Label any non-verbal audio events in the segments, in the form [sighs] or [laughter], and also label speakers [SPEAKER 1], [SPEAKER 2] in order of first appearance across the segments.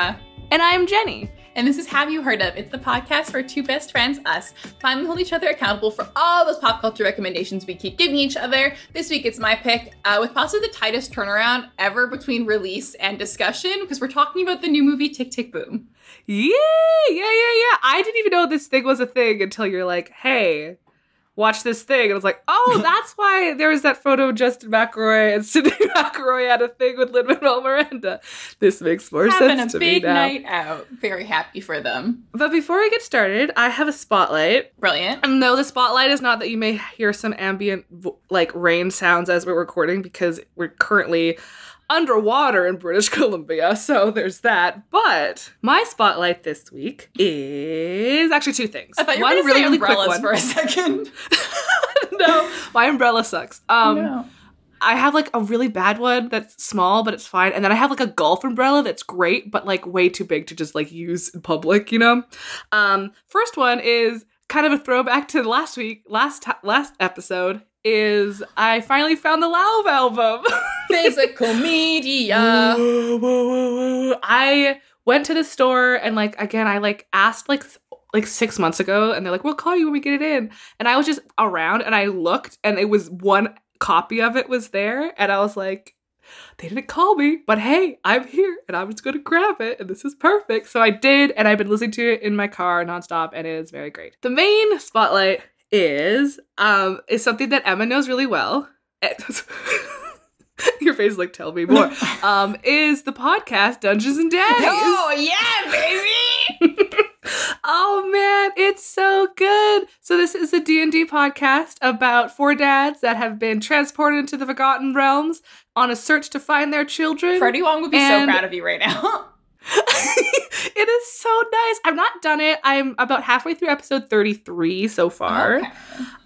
[SPEAKER 1] Emma.
[SPEAKER 2] And I'm Jenny.
[SPEAKER 1] And this is Have You Heard of? It's the podcast where two best friends, us, finally hold each other accountable for all those pop culture recommendations we keep giving each other. This week it's my pick, uh, with possibly the tightest turnaround ever between release and discussion, because we're talking about the new movie Tick Tick Boom.
[SPEAKER 2] Yeah, yeah, yeah, yeah. I didn't even know this thing was a thing until you're like, hey, watch this thing. And I was like, oh, [laughs] that's why there was that photo of Justin McElroy and [laughs] Sydnee McElroy had a thing with Lin-Manuel Miranda. This makes more
[SPEAKER 1] Having
[SPEAKER 2] sense
[SPEAKER 1] a
[SPEAKER 2] to me
[SPEAKER 1] big
[SPEAKER 2] now.
[SPEAKER 1] night out. Very happy for them.
[SPEAKER 2] But before we get started, I have a spotlight.
[SPEAKER 1] Brilliant.
[SPEAKER 2] And no, the spotlight is not that you may hear some ambient like rain sounds as we're recording because we're currently underwater in British [laughs] Columbia. So there's that. But my spotlight this week is actually two things.
[SPEAKER 1] I thought you were
[SPEAKER 2] one really
[SPEAKER 1] say
[SPEAKER 2] really quick one.
[SPEAKER 1] for a second. [laughs]
[SPEAKER 2] no, my umbrella sucks. Um
[SPEAKER 1] no.
[SPEAKER 2] I have like a really bad one that's small, but it's fine. And then I have like a golf umbrella that's great, but like way too big to just like use in public, you know? Um, first one is kind of a throwback to last week, last ti last episode, is I finally found the Lauv album. [laughs]
[SPEAKER 1] Physical media.
[SPEAKER 2] Whoa, whoa, whoa, whoa. I went to the store and like again, I like asked like like six months ago, and they're like, "We'll call you when we get it in." And I was just around, and I looked, and it was one copy of it was there, and I was like, "They didn't call me, but hey, I'm here, and I'm just gonna grab it, and this is perfect." So I did, and I've been listening to it in my car nonstop, and it is very great. The main spotlight is um is something that Emma knows really well. [laughs] Your face is like tell me more. [laughs] Um, is the podcast Dungeons and Daddies?
[SPEAKER 1] Oh, yeah, baby! [laughs]
[SPEAKER 2] oh man, it's so good. So this is a D&D podcast about four dads that have been transported into the forgotten realms on a search to find their children.
[SPEAKER 1] Freddie Wong would be
[SPEAKER 2] And-
[SPEAKER 1] so proud of you right now. [laughs]
[SPEAKER 2] it is so nice. I've not done it. I'm about halfway through episode 33 so far.
[SPEAKER 1] Okay.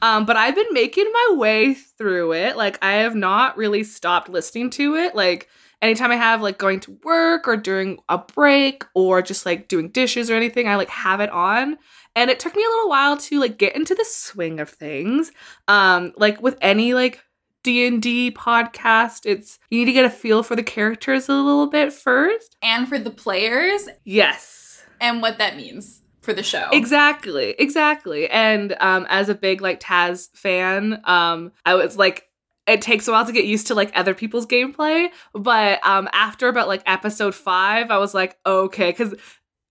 [SPEAKER 2] Um, but I've been making my way through it. Like I have not really stopped listening to it. Like anytime I have like going to work or during a break or just like doing dishes or anything, I like have it on. And it took me a little while to like get into the swing of things. Um, like with any like D&D podcast, it's you need to get a feel for the characters a little bit first.
[SPEAKER 1] And for the players
[SPEAKER 2] Yes.
[SPEAKER 1] and what that means for the show.
[SPEAKER 2] Exactly, exactly. And um, as a big like Taz fan, um, I was like, it takes a while to get used to like other people's gameplay, but um, after about like episode five, I was like, okay, because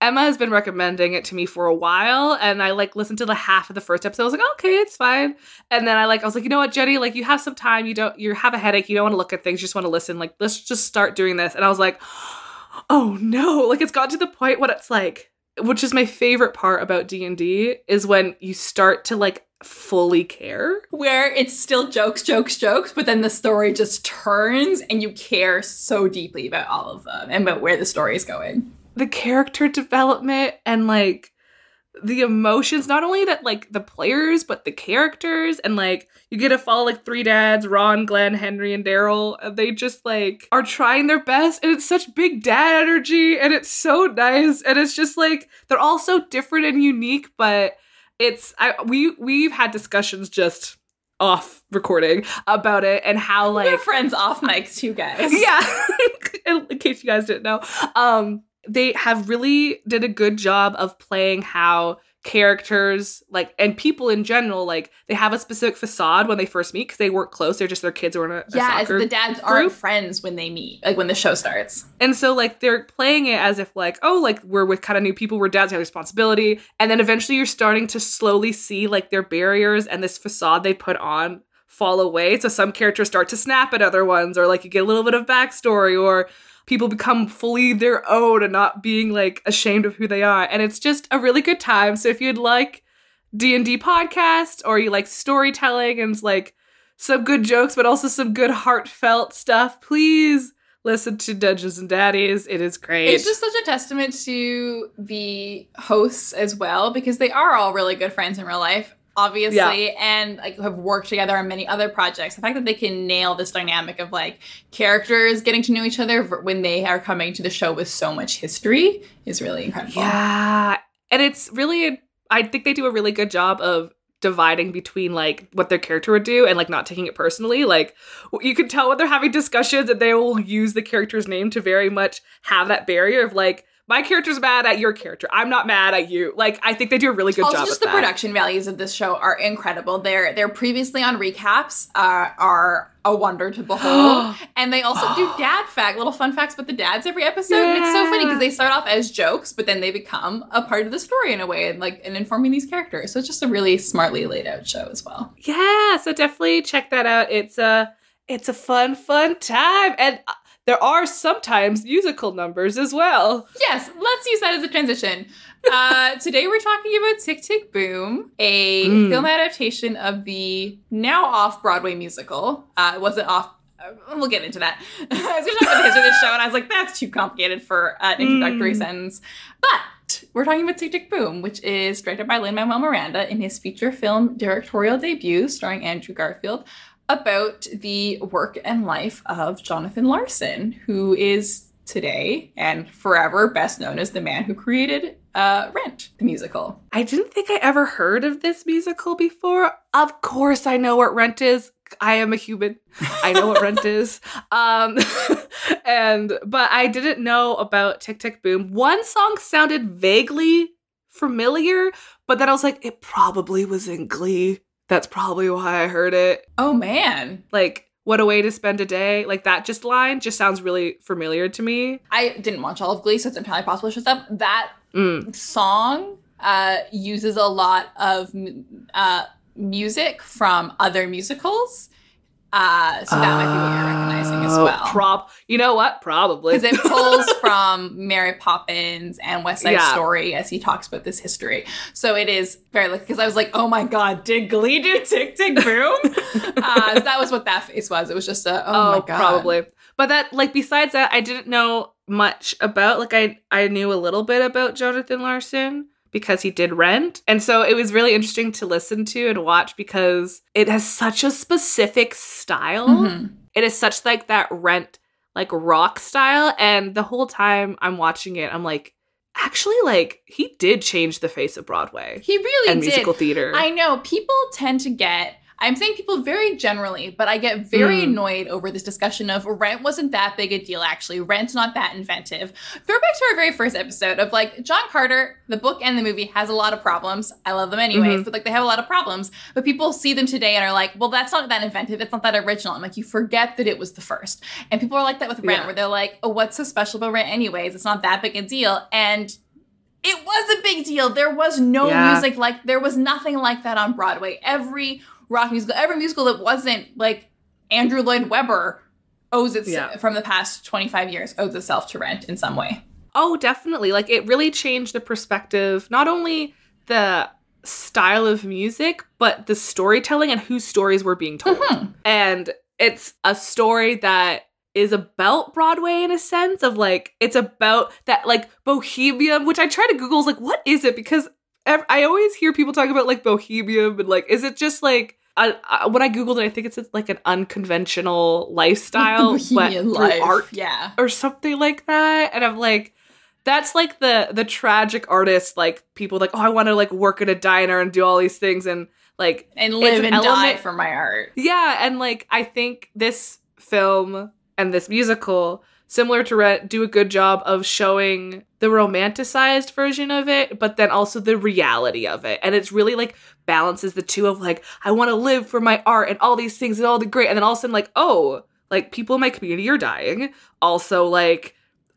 [SPEAKER 2] Emma has been recommending it to me for a while, and I like listened to the half of the first episode. I was like, okay, it's fine. And then I like, I was like, you know what, Jenny, like you have some time, you don't, you have a headache, you don't want to look at things, you just want to listen. Like, let's just start doing this. And I was like, oh no, like it's got to the point what it's like which is my favorite part about D&D is when you start to like fully care.
[SPEAKER 1] Where it's still jokes, jokes, jokes, but then the story just turns and you care so deeply about all of them and about where the story is going.
[SPEAKER 2] The character development and like the emotions not only that like the players but the characters. And like you get to follow like three dads ron glenn henry and darryl. They just like are trying their best. And it's such big dad energy. And it's so nice. And it's just like they're all so different and unique. But it's I we we've had discussions just off recording about it and how
[SPEAKER 1] Like
[SPEAKER 2] like
[SPEAKER 1] friends off mics too, guys. [laughs]
[SPEAKER 2] yeah. [laughs] In case you guys didn't know. Um they have really did a good job of playing how characters like and people in general like they have a specific facade when they first meet because they work close they're just their kids or in a,
[SPEAKER 1] Yeah, the dads aren't friends when they meet, like when the show starts.
[SPEAKER 2] and so like they're playing it as if like oh like we're with kind of new people we're dads have responsibility. And then eventually you're starting to slowly see like their barriers and this facade they put on fall away. So some characters start to snap at other ones or like you get a little bit of backstory or people become fully their own and not being like ashamed of who they are. And it's just a really good time. So if you'd like d&d podcast or you like storytelling and like some good jokes but also some good heartfelt stuff please listen to dungeons and daddies. It is great.
[SPEAKER 1] It's just such a testament to the hosts as well because they are all really good friends in real life. Obviously, and like have worked together on many other projects. The fact that they can nail this dynamic of like characters getting to know each other when they are coming to the show with so much history is really incredible.
[SPEAKER 2] Yeah. And it's really, I think they do a really good job of dividing between like what their character would do and like not taking it personally. Like you can tell when they're having discussions and they will use the character's name to very much have that barrier of like, my character's mad at your character. I'm not mad at you. Like I think they do a really good
[SPEAKER 1] also,
[SPEAKER 2] job.
[SPEAKER 1] just the
[SPEAKER 2] that.
[SPEAKER 1] production values of this show are incredible. They're they're previously on recaps uh, are a wonder to behold, [gasps] and they also do [gasps] dad fact little fun facts about the dads every episode. And it's so funny because they start off as jokes, but then they become a part of the story in a way, and like and informing these characters. So it's just a really smartly laid out show as well.
[SPEAKER 2] Yeah, so definitely check that out. It's a it's a fun fun time and. There are sometimes musical numbers as well.
[SPEAKER 1] Yes, let's use that as a transition. Uh, [laughs] today we're talking about Tick Tick Boom, a mm. film adaptation of the now off Broadway musical. Uh, it wasn't off. Uh, we'll get into that. [laughs] I was going to talk about the history of the show, and I was like, that's too complicated for an introductory mm. sentence. But we're talking about Tick Tick Boom, which is directed by Lin Manuel Miranda in his feature film directorial debut, starring Andrew Garfield about the work and life of Jonathan Larson, who is today and forever best known as the man who created uh, Rent, the musical.
[SPEAKER 2] I didn't think I ever heard of this musical before. Of course, I know what Rent is. I am a human. I know what Rent is. [laughs] Um, [laughs] and but I didn't know about Tick Tick Boom. One song sounded vaguely familiar, but then I was like, it probably was in Glee. That's probably why I heard it.
[SPEAKER 1] Oh man.
[SPEAKER 2] Like what a way to spend a day. Like that just line just sounds really familiar to me.
[SPEAKER 1] I didn't watch all of Glee, so it's entirely possible to up. That mm. song uh, uses a lot of uh, music from other musicals. Uh, so that uh, might be what you're recognizing as oh, well.
[SPEAKER 2] Prop, you know what? Probably
[SPEAKER 1] because it pulls [laughs] from Mary Poppins and West Side yeah. Story as he talks about this history. So it is very like because I was like, oh my god, did Glee do Tick Tick Boom? [laughs] uh, so that was what that face was. It was just a oh, oh my god,
[SPEAKER 2] probably. But that like besides that, I didn't know much about. Like I I knew a little bit about Jonathan Larson because he did Rent. And so it was really interesting to listen to and watch because it has such a specific style. Mm-hmm. It is such like that Rent like rock style and the whole time I'm watching it I'm like actually like he did change the face of Broadway.
[SPEAKER 1] He really
[SPEAKER 2] and
[SPEAKER 1] did.
[SPEAKER 2] musical theater.
[SPEAKER 1] I know people tend to get I'm saying people very generally, but I get very mm. annoyed over this discussion of rent wasn't that big a deal, actually. Rent's not that inventive. Throw back to our very first episode of like John Carter, the book and the movie has a lot of problems. I love them anyways, mm-hmm. but like they have a lot of problems. But people see them today and are like, well, that's not that inventive. It's not that original. I'm like, you forget that it was the first. And people are like that with Rent, yeah. where they're like, oh, what's so special about Rent, anyways? It's not that big a deal. And it was a big deal. There was no yeah. music like there was nothing like that on Broadway. Every rock musical, every musical that wasn't like Andrew Lloyd Webber owes its yeah. from the past 25 years owes itself to Rent in some way.
[SPEAKER 2] Oh, definitely. Like it really changed the perspective, not only the style of music, but the storytelling and whose stories were being told. Mm-hmm. And it's a story that is about Broadway in a sense of like it's about that like bohemian, which I try to Google is like what is it because I always hear people talk about like bohemian and like is it just like I, I, when I googled it, I think it's like an unconventional lifestyle, [laughs] but life. art,
[SPEAKER 1] yeah,
[SPEAKER 2] or something like that. And I'm like, that's like the the tragic artist, like people like, oh, I want to like work at a diner and do all these things and like
[SPEAKER 1] and live and element. die for my art.
[SPEAKER 2] Yeah, and like I think this film and this musical similar to Rent, do a good job of showing the romanticized version of it, but then also the reality of it. And it's really like balances the two of like, I want to live for my art and all these things and all the great. And then all of a sudden, like, oh, like people in my community are dying. Also, like,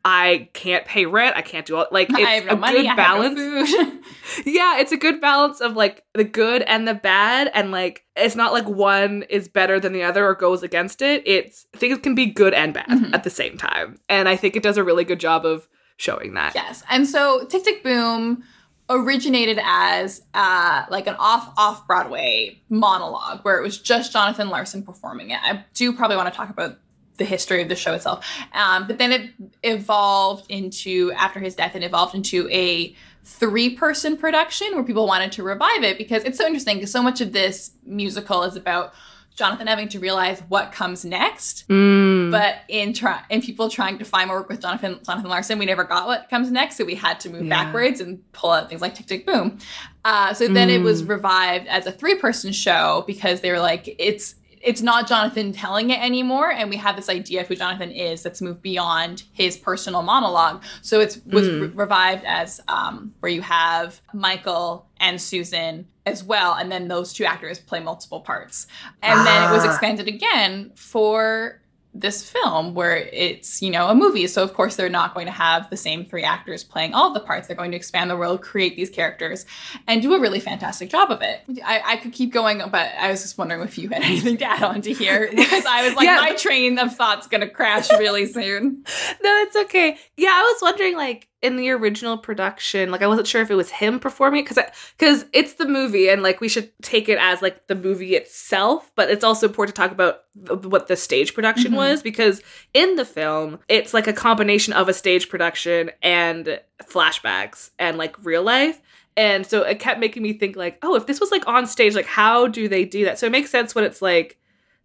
[SPEAKER 2] I can't pay rent. I can't do all like it's no a money, good balance. No [laughs] yeah, it's a good balance of like the good and the bad, and like it's not like one is better than the other or goes against it. It's things can be good and bad mm-hmm. at the same time, and I think it does a really good job of showing that.
[SPEAKER 1] Yes, and so Tick Tick Boom originated as uh, like an off off Broadway monologue where it was just Jonathan Larson performing it. I do probably want to talk about the history of the show itself. Um, but then it evolved into, after his death, it evolved into a three person production where people wanted to revive it because it's so interesting because so much of this musical is about Jonathan having to realize what comes next.
[SPEAKER 2] Mm.
[SPEAKER 1] But in try in people trying to find more work with Jonathan Jonathan Larson, we never got what comes next, so we had to move yeah. backwards and pull out things like Tick Tick Boom. Uh, so then mm. it was mm. revived as a three person show because they were like, it's it's not Jonathan telling it anymore, and we have this idea of who Jonathan is that's moved beyond his personal monologue. So it's was
[SPEAKER 2] Mm.
[SPEAKER 1] re- revived as um, where you have Michael and Susan as well, and then those two actors play multiple parts, and then it was
[SPEAKER 2] Ah.
[SPEAKER 1] expanded again for this film where it's you know a movie so of course they're not going to have the same three actors playing all the parts they're going to expand the world create these characters and do a really fantastic job of it i, I could keep going but i was just wondering if you had [laughs] anything to add on to here [laughs] because i was like
[SPEAKER 2] Yeah.
[SPEAKER 1] my train of thought's gonna crash really soon [laughs]
[SPEAKER 2] No, it's okay. Yeah, I was wondering, like, in the original production, like, I wasn't sure if it was him performing it because because it's the movie, and like, we should take it as like the movie itself. But it's also important to talk about th- what the stage production
[SPEAKER 1] Mhm.
[SPEAKER 2] was because in the film, it's like a combination of a stage production and flashbacks and like real life. And so it kept making me think, like, oh, if this was like on stage, like, how do they do that? So it makes sense when it's like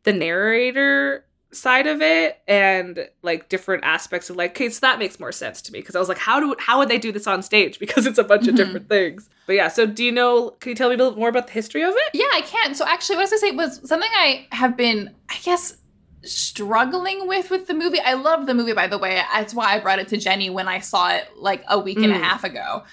[SPEAKER 2] the narrator side of it and like different aspects of like okay so that makes more sense to me because i was like how do how would they do this on stage? [laughs] Because it's a bunch of
[SPEAKER 1] Mhm.
[SPEAKER 2] different things. But yeah so do you know can you tell me a little more about the history of it?
[SPEAKER 1] Yeah i can. So actually what i was gonna say was something i have been i guess struggling with with the movie. I love the movie by the way. That's why i brought it to jenny when i saw it like a week and a
[SPEAKER 2] Mm.
[SPEAKER 1] half ago.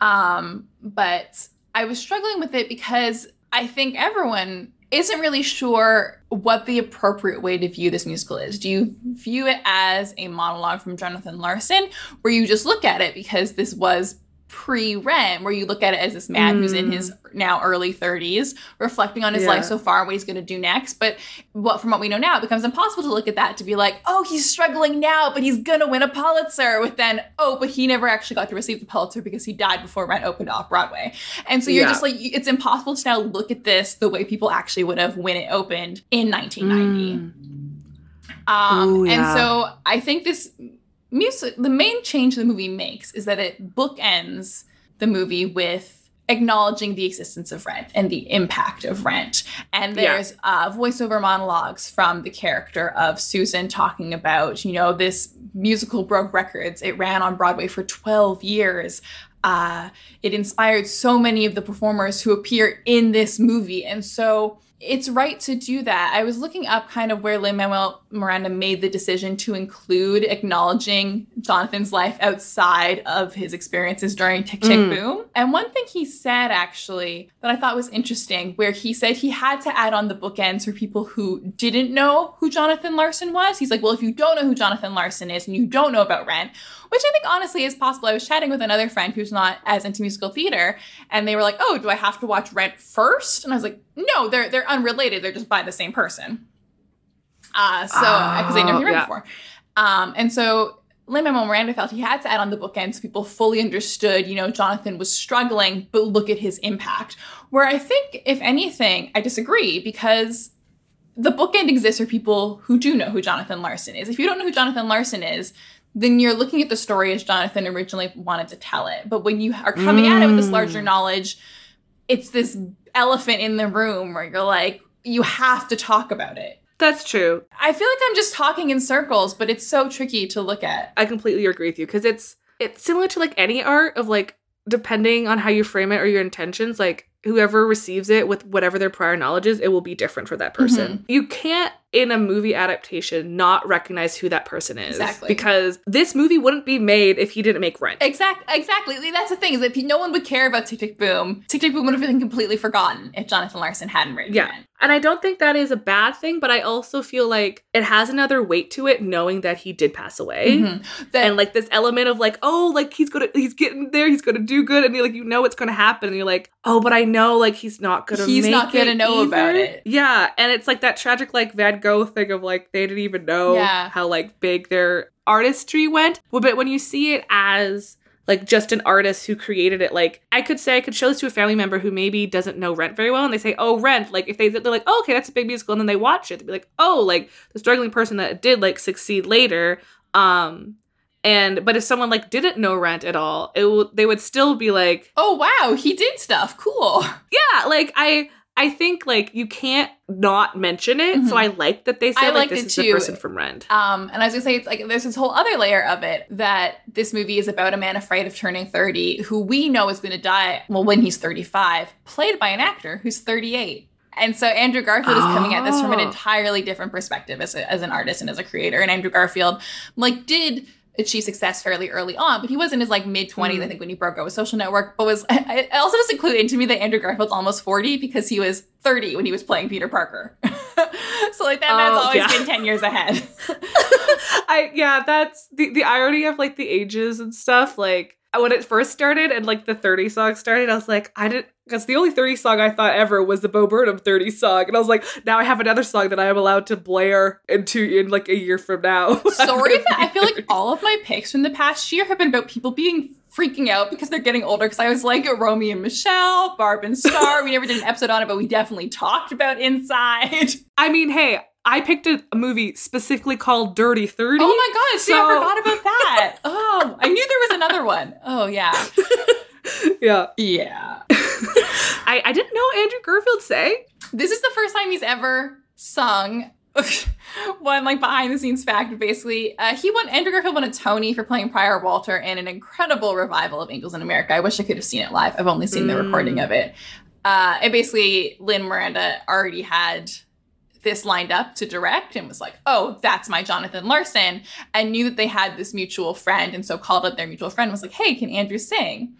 [SPEAKER 1] Um but i was struggling with it because i think everyone isn't really sure what the appropriate way to view this musical is. Do you view it as a monologue from Jonathan Larson, where you just look at it because this was pre Rent, where you look at it as this man who's in
[SPEAKER 2] Mm.
[SPEAKER 1] his now early 30s, reflecting on his
[SPEAKER 2] Yeah.
[SPEAKER 1] life so far, what he's going to do next. But what from what we know now, it becomes impossible to look at that to be like, oh, he's struggling now, but he's going to win a Pulitzer. With then, oh, but he never actually got to receive the Pulitzer because he died before Rent opened off Broadway. And so you're
[SPEAKER 2] Yeah.
[SPEAKER 1] just like, it's impossible to now look at this the way people actually would have when it opened in 1990.
[SPEAKER 2] Mm.
[SPEAKER 1] Um,
[SPEAKER 2] Ooh,
[SPEAKER 1] And so I think this music, the main change the movie makes is that it bookends the movie with acknowledging the existence of rent and the impact of rent. And
[SPEAKER 2] Yeah.
[SPEAKER 1] there's uh, voiceover monologues from the character of Susan talking about, you know, this musical broke records. It ran on Broadway for 12 years. Uh, it inspired so many of the performers who appear in this movie. And so it's right to do that. I was looking up kind of where Lin Manuel Miranda made the decision to include acknowledging Jonathan's life outside of his experiences during Tick Tick
[SPEAKER 2] Mm.
[SPEAKER 1] Boom. And one thing he said actually that I thought was interesting, where he said he had to add on the bookends for people who didn't know who Jonathan Larson was. He's like, well, if you don't know who Jonathan Larson is and you don't know about Rent, which I think honestly is possible. I was chatting with another friend who's not as into musical theater, and they were like, "Oh, do I have to watch Rent first? And I was like, "No, they're they're unrelated. They're just by the same person." Uh, so because they never
[SPEAKER 2] Oh,
[SPEAKER 1] heard
[SPEAKER 2] yeah.
[SPEAKER 1] before, um, and so Lin Manuel Miranda felt he had to add on the bookends. so People fully understood, you know, Jonathan was struggling, but look at his impact. Where I think, if anything, I disagree because the bookend exists for people who do know who Jonathan Larson is. If you don't know who Jonathan Larson is, then you're looking at the story as Jonathan originally wanted to tell it. But when you are coming at it with this larger
[SPEAKER 2] Mm.
[SPEAKER 1] knowledge, it's this elephant in the room where you're like, you have to talk about it.
[SPEAKER 2] That's true
[SPEAKER 1] I feel like I'm just talking in circles, but it's so tricky to look at.
[SPEAKER 2] I completely agree with you because it's it's similar to like any art of like depending on how you frame it or your intentions, like whoever receives it with whatever their prior knowledge is, it will be different for that person. Mm-hmm. You can't in a movie adaptation not recognize who that person is.
[SPEAKER 1] Exactly.
[SPEAKER 2] Because this movie wouldn't be made if he didn't make Rent.
[SPEAKER 1] Exactly. exactly. That's the thing is that no one would care about Tick Tick Boom. Tick Tick Boom would have been completely forgotten if Jonathan Larson hadn't written
[SPEAKER 2] Yeah.
[SPEAKER 1] it.
[SPEAKER 2] And I don't think that is a bad thing, but I also feel like it has another weight to it knowing that he did pass away.
[SPEAKER 1] Mhm. That-
[SPEAKER 2] and like this element of like oh like he's gonna he's getting there he's gonna do good and you're like you know what's gonna happen and you're like oh but i know like he's not gonna
[SPEAKER 1] He's
[SPEAKER 2] make
[SPEAKER 1] not gonna know about it.
[SPEAKER 2] yeah and it's like that tragic like van gogh thing of like they didn't even know
[SPEAKER 1] Yeah.
[SPEAKER 2] how like big their artistry went but when you see it as like just an artist who created it like i could say i could show this to a family member who maybe doesn't know rent very well and they say oh rent like if they they're like oh okay that's a big musical and then they watch it they'd be like oh like the struggling person that did like succeed later um and but if someone like didn't know rent at all it w- they would still be like
[SPEAKER 1] oh wow, he did stuff. Cool.
[SPEAKER 2] yeah like i i think like you can't not mention it so
[SPEAKER 1] Mhm.
[SPEAKER 2] i like that they
[SPEAKER 1] I
[SPEAKER 2] said like this is the
[SPEAKER 1] too.
[SPEAKER 2] person from rent
[SPEAKER 1] Um, and I was gonna say, it's like there's this whole other layer of it that this movie is about a man afraid of turning 30 who we know is gonna die, well, when he's 35, played by an actor who's 38. And so Andrew Garfield is coming at this from an
[SPEAKER 2] Oh.
[SPEAKER 1] entirely different perspective as, a, as an artist and as a creator. And Andrew Garfield, like, did achieve success fairly early on, but he was in his like mid 20s, I mm. think, when he broke out with Social Network. But was [laughs] it also doesn't clue into me that Andrew Garfield's almost 40 because he was 30 when he was playing Peter Parker. [laughs] so like that man's
[SPEAKER 2] Oh,
[SPEAKER 1] always
[SPEAKER 2] yeah.
[SPEAKER 1] been 10 years ahead. [laughs]
[SPEAKER 2] I yeah, that's the the irony of like the ages and stuff. Like when it first started and like the 30 song started, I was like, I didn't because the only 30 song I thought ever was the Bo Burnham 30 song. And I was like, now I have another song that I am allowed to blare into in like a year from now. [laughs]
[SPEAKER 1] Sorry that I feel like all of my picks from the past year have been about people being freaking out because they're getting older. Because I was like Romy and Michelle, Barb and Star. We never did an episode on it, but we definitely talked about Inside. [laughs]
[SPEAKER 2] I mean, hey, I picked a, a movie specifically called Dirty 30.
[SPEAKER 1] Oh my god, see, I forgot about that. [laughs] Oh, I knew there was another one. Oh yeah. [laughs]
[SPEAKER 2] yeah.
[SPEAKER 1] Yeah. [laughs]
[SPEAKER 2] I, I didn't know Andrew Garfield sang.
[SPEAKER 1] This is the first time he's ever sung one like behind the scenes fact basically uh, he won andrew garfield won a tony for playing prior walter in an incredible revival of angels in america i wish i could have seen it live i've only seen the
[SPEAKER 2] Mm.
[SPEAKER 1] recording of it uh, and basically lin miranda already had this lined up to direct and was like oh that's my jonathan larson and knew that they had this mutual friend and so called up their mutual friend was like hey can andrew sing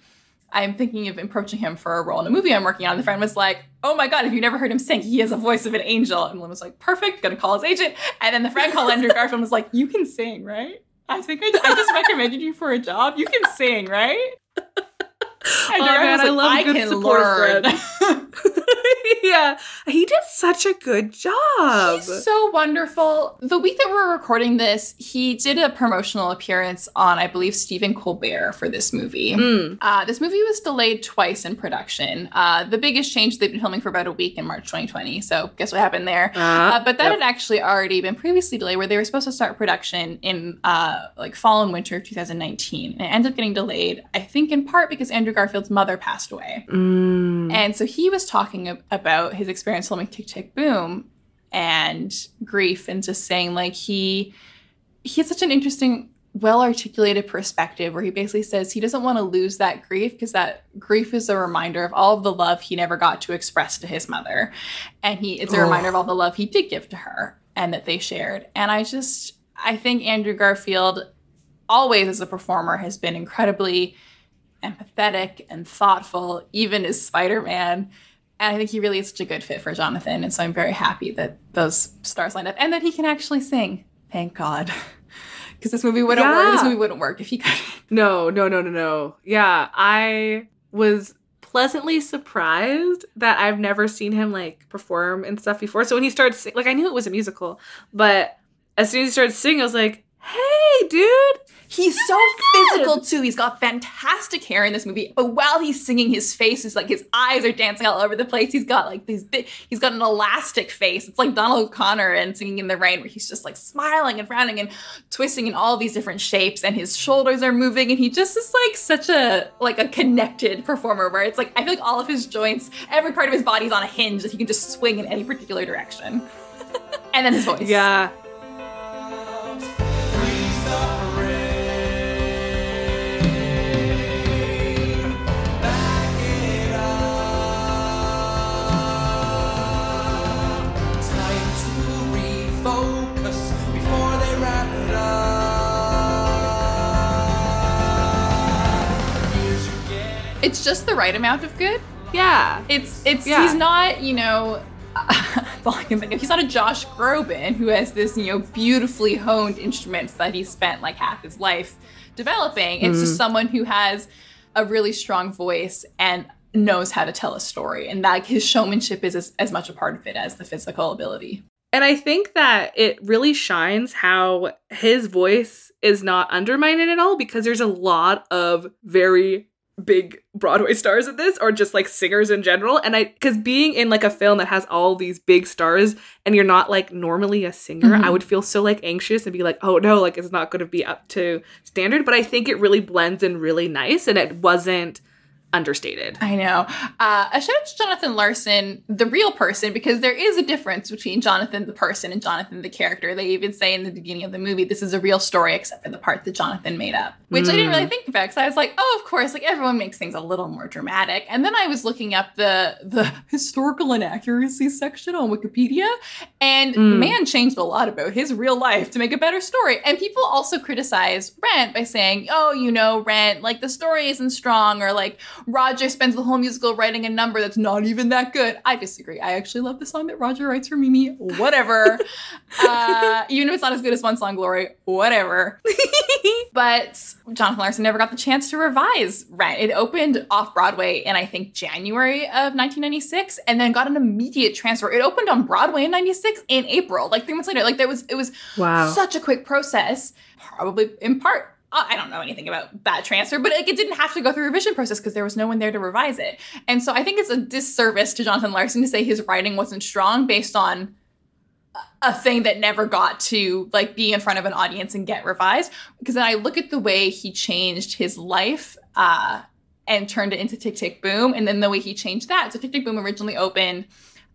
[SPEAKER 1] I'm thinking of approaching him for a role in a movie I'm working on. The friend was like, "Oh my god, have you never heard him sing? He has a voice of an angel." And Lin was like, "Perfect, gonna call his agent." And then the friend called Andrew [laughs] Garfield and was like, "You can sing, right? I think I, I just recommended you for a job. You can sing, right?" [laughs] Oh, and
[SPEAKER 2] Oh, man, I
[SPEAKER 1] like,
[SPEAKER 2] love a
[SPEAKER 1] I
[SPEAKER 2] good
[SPEAKER 1] can
[SPEAKER 2] support
[SPEAKER 1] learn. [laughs] [laughs]
[SPEAKER 2] yeah. He did such a good job.
[SPEAKER 1] He's so wonderful. The week that we're recording this, he did a promotional appearance on, I believe, Stephen Colbert for this movie.
[SPEAKER 2] Mm.
[SPEAKER 1] Uh, this movie was delayed twice in production. Uh, the biggest change, they've been filming for about a week in March 2020. So, guess what happened there? Uh, but that
[SPEAKER 2] yep.
[SPEAKER 1] had actually already been previously delayed, where they were supposed to start production in uh, like fall and winter of 2019. And it ended up getting delayed, I think, in part because Andrew Garfield's mother passed away.
[SPEAKER 2] Mm.
[SPEAKER 1] And so he was talking ab- about his experience filming Tick Tick Boom and grief and just saying like he he had such an interesting well articulated perspective where he basically says he doesn't want to lose that grief because that grief is a reminder of all of the love he never got to express to his mother and he it's a
[SPEAKER 2] Oh.
[SPEAKER 1] reminder of all the love he did give to her and that they shared and i just i think andrew garfield always as a performer has been incredibly empathetic and thoughtful, even as Spider Man. And I think he really is such a good fit for Jonathan. And so I'm very happy that those stars lined up and that he can actually sing. Thank God. [laughs] Because this movie wouldn't work. This movie wouldn't work if he could. [laughs]
[SPEAKER 2] No, no, no, no, no. Yeah, I was pleasantly surprised that I've never seen him like perform and stuff before. So when he started sing- like I knew it was a musical, but as soon as he started singing, I was like, "Hey, dude!"
[SPEAKER 1] He's so physical too. He's got fantastic hair in this movie, but while he's singing, his face is like his eyes are dancing all over the place. He's got like these, thi- he's got an elastic face. It's like Donald O'Connor and Singing in the Rain, where he's just like smiling and frowning and twisting in all these different shapes, and his shoulders are moving, and he just is like such a like a connected performer. Where it's like I feel like all of his joints, every part of his body is on a hinge that he can just swing in any particular direction. [laughs] and then his voice,
[SPEAKER 2] Yeah,
[SPEAKER 1] it's just the right amount of good.
[SPEAKER 2] yeah.
[SPEAKER 1] It's it's
[SPEAKER 2] Yeah.
[SPEAKER 1] he's not you know. that's all I can think of. He's not a Josh Groban who has this, you know, beautifully honed instruments that he spent like half his life developing. It's just mm-hmm. someone who has a really strong voice and knows how to tell a story, and that his showmanship is as, as much a part of it as the physical ability.
[SPEAKER 2] And I think that it really shines how his voice is not undermined at all because there's a lot of very big Broadway stars in this or just like singers in general. And I because being in like a film that has all these big stars and you're not like normally a singer,
[SPEAKER 1] Mhm.
[SPEAKER 2] I would feel so like anxious and be like, oh no, like it's not gonna be up to standard. But I think it really blends in really nice and it wasn't understated.
[SPEAKER 1] I know. Uh, a shout out to Jonathan Larson, the real person, because there is a difference between Jonathan the person and Jonathan the character. They even say in the beginning of the movie, this is a real story, except for the part that Jonathan made up, which mm. I didn't really hmm. think about because I was like, oh, of course, like everyone makes things a little more dramatic. And then I was looking up the the historical inaccuracy section on Wikipedia, and mm. man changed a lot about his real life to make a better story. And people also criticize Rent by saying, oh, you know, Rent, like the story isn't strong, or like Roger spends the whole musical writing a number that's not even that good. I disagree. I actually love the song that Roger writes for Mimi. Whatever. [laughs] uh, even if it's not as good as One Song Glory, whatever. [laughs] but Jonathan Larson never got the chance to revise Rent. It opened off Broadway in, I think, January of 1996 and then got an immediate transfer. It opened on Broadway in 96 in April, like three months later. Like, there was, it was wow. such a quick process, probably in part I don't know anything about that transfer, but like it didn't have to go through a revision process because there was no one there to revise it. And so I think it's a disservice to Jonathan Larson to say his writing wasn't strong based on a thing that never got to like be in front of an audience and get revised. Because then I look at the way he changed his life uh, and turned it into Tick Tick Boom, and then the way he changed that. So Tick Tick Boom originally opened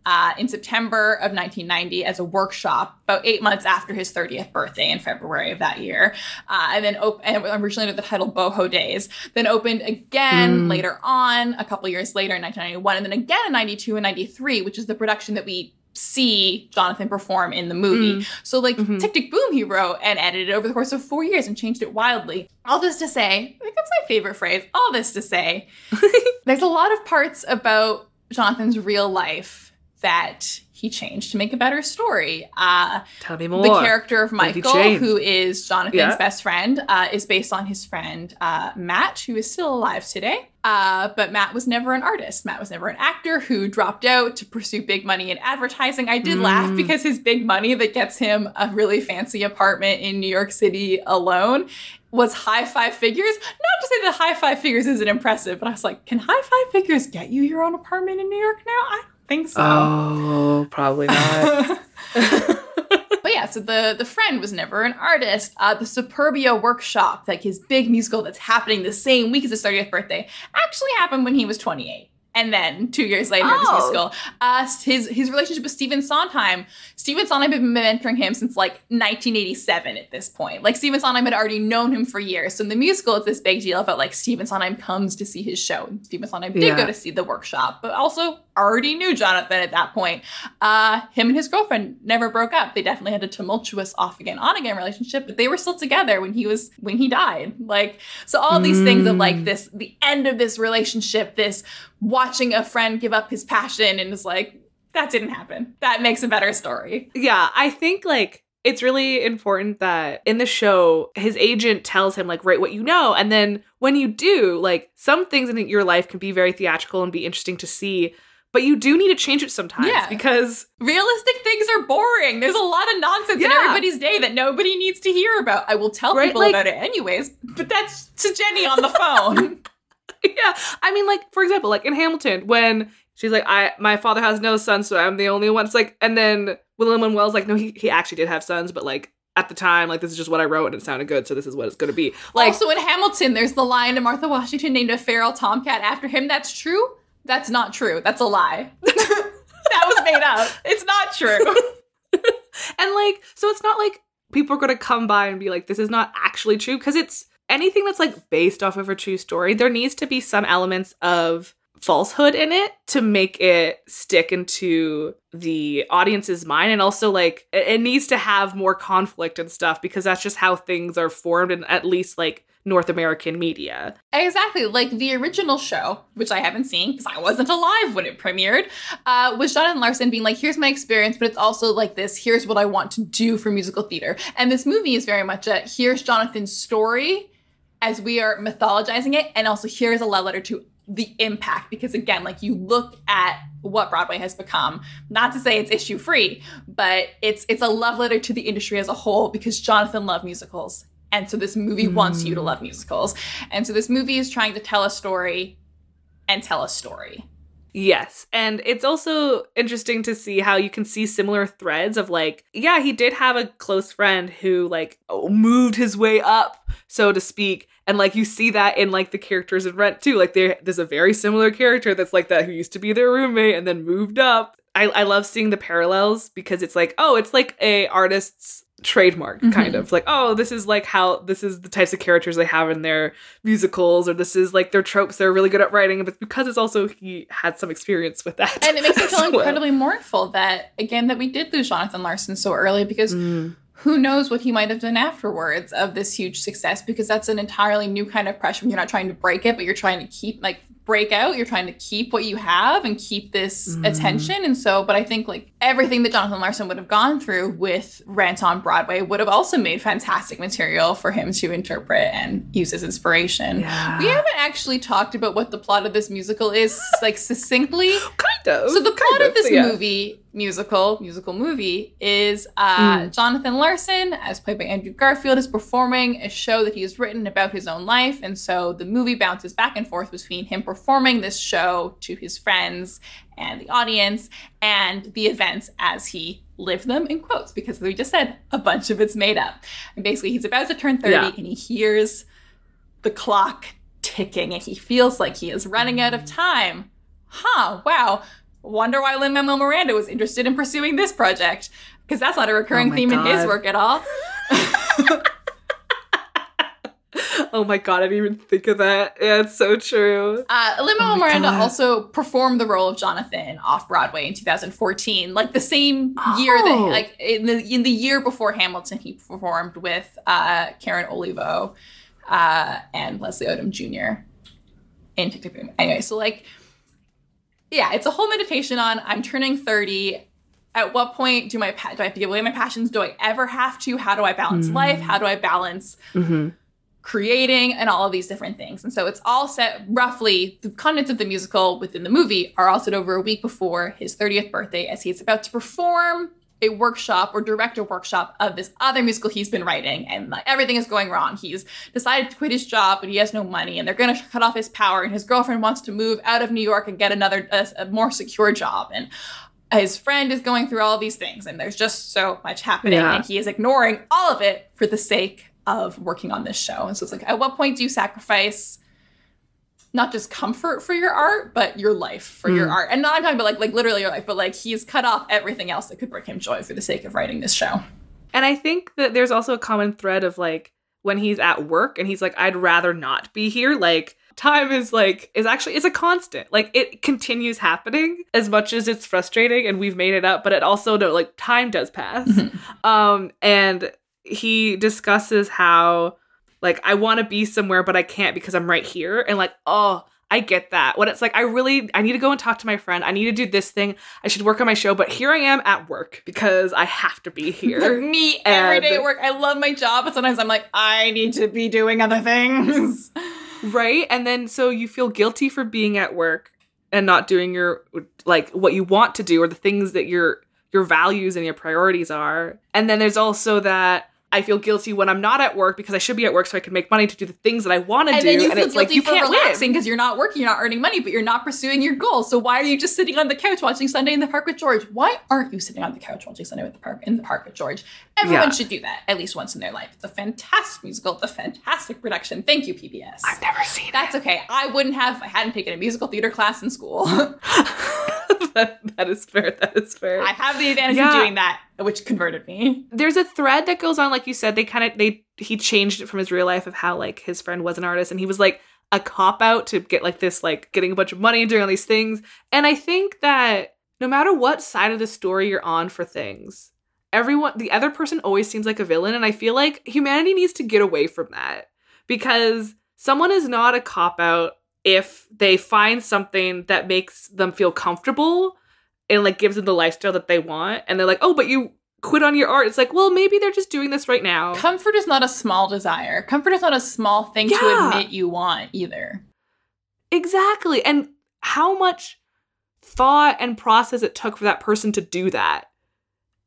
[SPEAKER 1] uh, in September of 1990 as a workshop, about eight months after his 30th birthday in February of that year. Uh, and then op- and originally under the title Boho Days. Then opened again mm. later on, a couple years later in 1991, and then again in 92 and 93, which is the production that we see Jonathan perform in the movie. Mm. So like mm-hmm. Tick Tick Boom he wrote and edited over the course of four years and changed it wildly. All this to say, I think that's my favorite phrase. All this to say, [laughs] there's a lot of parts about Jonathan's real life that he changed to make a better story. Uh,
[SPEAKER 2] Tell me more.
[SPEAKER 1] The character of Michael, who is Jonathan's yeah. best friend, uh, is based on his friend uh, Matt, who is still alive today. Uh, but Matt was never an artist. Matt was never an actor who dropped out to pursue big money in advertising. I did mm. laugh because his big money that gets him a really fancy apartment in New York City alone was high five figures. Not to say that high five figures isn't impressive, but I was like, can high five figures get you your own apartment in New York now? I think so.
[SPEAKER 2] Oh, probably not. [laughs]
[SPEAKER 1] but yeah, so the the friend was never an artist. Uh, the Superbia workshop, like his big musical that's happening the same week as his 30th birthday, actually happened when he was 28 and then two years later, oh. this musical. Uh, his his relationship with Stephen Sondheim. Stephen Sondheim had been mentoring him since like 1987 at this point. Like Stephen Sondheim had already known him for years. So in the musical, it's this big deal about like Stephen Sondheim comes to see his show. Stephen Sondheim did yeah. go to see the workshop, but also already knew Jonathan at that point. Uh, him and his girlfriend never broke up. They definitely had a tumultuous off again, on again relationship, but they were still together when he was when he died. Like so, all these mm. things of like this, the end of this relationship, this watching a friend give up his passion, and is like that didn't happen. That makes a better story.
[SPEAKER 2] Yeah, I think like it's really important that in the show his agent tells him like write what you know and then when you do like some things in your life can be very theatrical and be interesting to see but you do need to change it sometimes yeah. because
[SPEAKER 1] realistic things are boring. There's a lot of nonsense yeah. in everybody's day that nobody needs to hear about. I will tell right? people like, about it anyways, but that's to Jenny on the [laughs] phone.
[SPEAKER 2] yeah. I mean, like, for example, like in Hamilton, when she's like, I my father has no sons, so I'm the only one. It's like, and then William and Wells like, no, he, he actually did have sons, but like at the time, like this is just what I wrote and it sounded good, so this is what it's gonna be. Like
[SPEAKER 1] Also in Hamilton, there's the line to Martha Washington named a feral tomcat after him. That's true that's not true. That's a lie. [laughs] that was made up. It's not true. [laughs]
[SPEAKER 2] and like, so it's not like people are going to come by and be like, this is not actually true. Cause it's anything that's like based off of a true story, there needs to be some elements of falsehood in it to make it stick into the audience's mind and also like it needs to have more conflict and stuff because that's just how things are formed and at least like North American media.
[SPEAKER 1] Exactly. Like the original show, which I haven't seen because I wasn't [laughs] alive when it premiered, uh, was Jonathan Larson being like, here's my experience, but it's also like this, here's what I want to do for musical theater. And this movie is very much a here's Jonathan's story as we are mythologizing it, and also here's a love letter to the impact because again like you look at what broadway has become not to say it's issue free but it's it's a love letter to the industry as a whole because jonathan loved musicals and so this movie mm. wants you to love musicals. And so this movie is trying to tell a story and tell a story.
[SPEAKER 2] Yes. And it's also interesting to see how you can see similar threads of like, yeah, he did have a close friend who like moved his way up, so to speak. And like you see that in like the characters in Rent too. Like there, there's a very similar character that's like that who used to be their roommate and then moved up. I, I love seeing the parallels because it's like, oh, it's like a artist's trademark
[SPEAKER 1] Mm-hmm.
[SPEAKER 2] kind of like oh this is like how this is the types of characters they have in their musicals or this is like their tropes they're really good at writing but because it's also he had some experience with that
[SPEAKER 1] And it makes me [laughs] feel
[SPEAKER 2] well.
[SPEAKER 1] incredibly mournful that again that we did lose Jonathan Larson so early because
[SPEAKER 2] Mm.
[SPEAKER 1] who knows what he might have done afterwards of this huge success because that's an entirely new kind of pressure. You're not trying to break it, but you're trying to keep like break out. You're trying to keep what you have and keep this
[SPEAKER 2] Mhm.
[SPEAKER 1] attention. And so, but I think like everything that Jonathan Larson would have gone through with Rent on Broadway would have also made fantastic material for him to interpret and use as inspiration.
[SPEAKER 2] Yeah.
[SPEAKER 1] We haven't actually talked about what the plot of this musical is, like succinctly. [gasps]
[SPEAKER 2] kind of
[SPEAKER 1] So the plot
[SPEAKER 2] kind
[SPEAKER 1] of this
[SPEAKER 2] yeah.
[SPEAKER 1] movie, musical, musical movie, is uh,
[SPEAKER 2] Mm.
[SPEAKER 1] Jonathan Larson, as played by Andrew Garfield, is performing a show that he has written about his own life, and so the movie bounces back and forth between him performing this show to his friends and the audience, and the events as he lived them in quotes, because as we just said, a bunch of it's made up. And basically, he's about to turn thirty,
[SPEAKER 2] Yeah.
[SPEAKER 1] and he hears the clock ticking, and he feels like he is running out of time huh, wow. Wonder why Lin Manuel Miranda was interested in pursuing this project. Because that's not a recurring
[SPEAKER 2] Oh
[SPEAKER 1] theme in his work at all. [laughs]
[SPEAKER 2] oh my god i didn't even think of that yeah it's so true
[SPEAKER 1] Uh, Lin Manuel
[SPEAKER 2] Oh
[SPEAKER 1] Miranda
[SPEAKER 2] God.
[SPEAKER 1] also performed the role of Jonathan off Broadway in 2014, like the same year that,
[SPEAKER 2] Oh.
[SPEAKER 1] like in the in the year before Hamilton, he performed with uh, Karen Olivo uh, and Leslie Odom Jr. in Tick Tick Boom. Anyway, so like, yeah, it's a whole meditation on I'm turning 30. At what point do my do I have to give away my passions? Do I ever have to? How do I balance
[SPEAKER 2] Mm.
[SPEAKER 1] life? How do I balance
[SPEAKER 2] mm-hmm.
[SPEAKER 1] creating and all of these different things. And so it's all set roughly, the contents of the musical within the movie are all set over a week before his 30th birthday as he's about to perform a workshop or direct a workshop of this other musical he's been writing and like everything is going wrong. He's decided to quit his job but he has no money and they're going to cut off his power and his girlfriend wants to move out of New York and get another a, a more secure job and his friend is going through all these things and there's just so much happening
[SPEAKER 2] Yeah.
[SPEAKER 1] and he is ignoring all of it for the sake of working on this show and so it's like at what point do you sacrifice not just comfort for your art but your life for your
[SPEAKER 2] Mm.
[SPEAKER 1] art and not i'm talking about like like literally your life but like he's cut off everything else that could bring him joy for the sake of writing this show
[SPEAKER 2] And I think that there's also a common thread of like when he's at work and he's like, I'd rather not be here. Like time is like is actually it's a constant. Like it continues happening as much as it's frustrating and we've made it up, but it also no like time does pass.
[SPEAKER 1] Mhm.
[SPEAKER 2] Um and he discusses how like I want to be somewhere but I can't because I'm right here and like oh I get that. When it's like I really I need to go and talk to my friend. I need to do this thing. I should work on my show, but here I am at work because I have to be [laughs] here.
[SPEAKER 1] me every day at work i love my job but sometimes i'm like i need to be doing other things [laughs]
[SPEAKER 2] right? And then so you feel guilty for being at work and not doing your like what you want to do or the things that your your values and your priorities are. And then there's also that I feel guilty when I'm not at work because I should be at work so I can make money to do the things that I want to do.
[SPEAKER 1] then you
[SPEAKER 2] and
[SPEAKER 1] feel
[SPEAKER 2] it's
[SPEAKER 1] guilty
[SPEAKER 2] like you
[SPEAKER 1] for
[SPEAKER 2] can't
[SPEAKER 1] relaxing because you're not working, you're not earning money, but you're not pursuing your goals. So why are you just sitting on the couch watching Sunday in the Park with George? Why aren't you sitting on the couch watching Sunday with the park in the Park with George? Everyone
[SPEAKER 2] Yeah.
[SPEAKER 1] should do that at least once in their life. It's a fantastic musical. It's a fantastic production. Thank you, PBS.
[SPEAKER 2] I've never seen it.
[SPEAKER 1] That's okay. I wouldn't have if I hadn't taken a musical theater class in school. [laughs] [laughs] [laughs]
[SPEAKER 2] that, that is fair. That is fair.
[SPEAKER 1] I have the advantage of doing that, which converted me.
[SPEAKER 2] there's a thread that goes on like you said they kind of they he changed it from his real life of how like his friend was an artist and he was like a cop out to get like this like getting a bunch of money and doing all these things and i think that no matter what side of the story you're on for things everyone the other person always seems like a villain and i feel like humanity needs to get away from that because someone is not a cop out if they find something that makes them feel comfortable and like gives them the lifestyle that they want and they're like oh but you quit on your art. It's like well maybe they're just doing this right now.
[SPEAKER 1] Comfort is not a small desire. Comfort is not a small thing to admit you want either.
[SPEAKER 2] exactly. And how much thought and process it took for that person to do that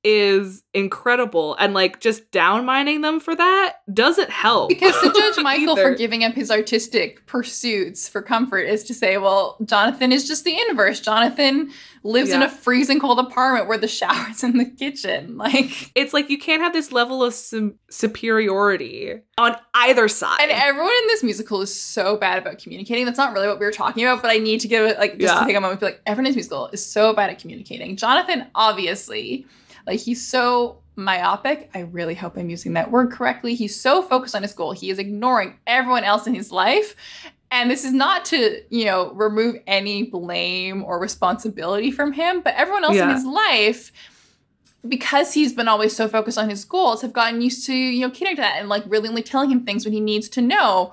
[SPEAKER 2] is incredible. And like just down mining them for that doesn't help.
[SPEAKER 1] Because to judge [laughs] michael for giving up his artistic pursuits for comfort is to say well jonathan is just the inverse. Jonathan lives yeah. in a freezing cold apartment where the shower's in the kitchen. [laughs] Like
[SPEAKER 2] it's like you can't have this level of su- superiority on either side.
[SPEAKER 1] And everyone in this musical is so bad about communicating. That's not really what we were talking about but i need to give it like just yeah. to take a moment to be like everyone in this musical is so bad at communicating. Jonathan obviously like he's so myopic. I really hope I'm using that word correctly. He's so focused on his goal. He is ignoring everyone else in his life. And this is not to, you know, remove any blame or responsibility from him, but everyone else yeah. in his life because he's been always so focused on his goals have gotten used to, you know, catering to that and like really only telling him things when he needs to know.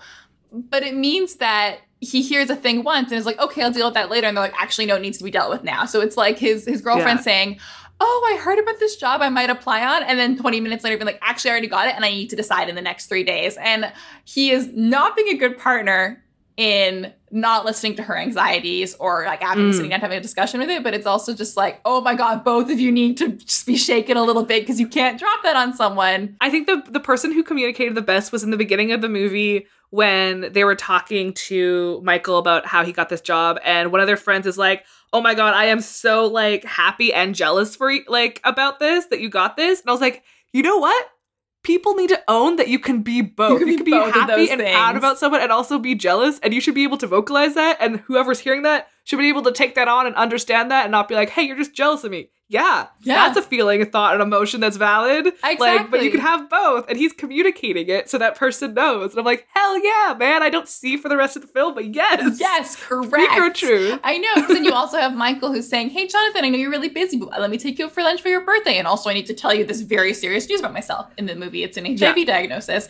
[SPEAKER 1] But it means that he hears a thing once and is like, okay, I'll deal with that later. And they're like, actually, no, it needs to be dealt with now. So it's like his his girlfriend yeah. saying, oh, I heard about this job I might apply on. And then 20 minutes later, being like, actually, I already got it and I need to decide in the next three days. And he is not being a good partner in not listening to her anxieties or like having mm. sitting down having a discussion with it, but it's also just like, oh my god, both of you need to just be shaken a little bit because you can't drop that on someone.
[SPEAKER 2] I think the the person who communicated the best was in the beginning of the movie when they were talking to Michael about how he got this job, and one of their friends is like, "Oh my god, I am so like happy and jealous for you, like about this that you got this," and I was like, you know what? People need to own that you can be both. You can, you can be, be happy and proud about someone and also be jealous, and you should be able to vocalize that. And whoever's hearing that should be able to take that on and understand that and not be like, hey, you're just jealous of me yeah, yeah, that's a feeling, a thought, an emotion that's valid. Exactly. Like, but you can have both, and he's communicating it so that person knows. And I'm like, hell yeah, man! I don't see for the rest of the film, but yes,
[SPEAKER 1] yes, [laughs] correct. Speak truth. I know. Because then you also have Michael who's saying, "Hey, Jonathan, I know you're really busy, but let me take you up for lunch for your birthday, and also I need to tell you this very serious news about myself." In the movie, it's an HIV yeah. diagnosis,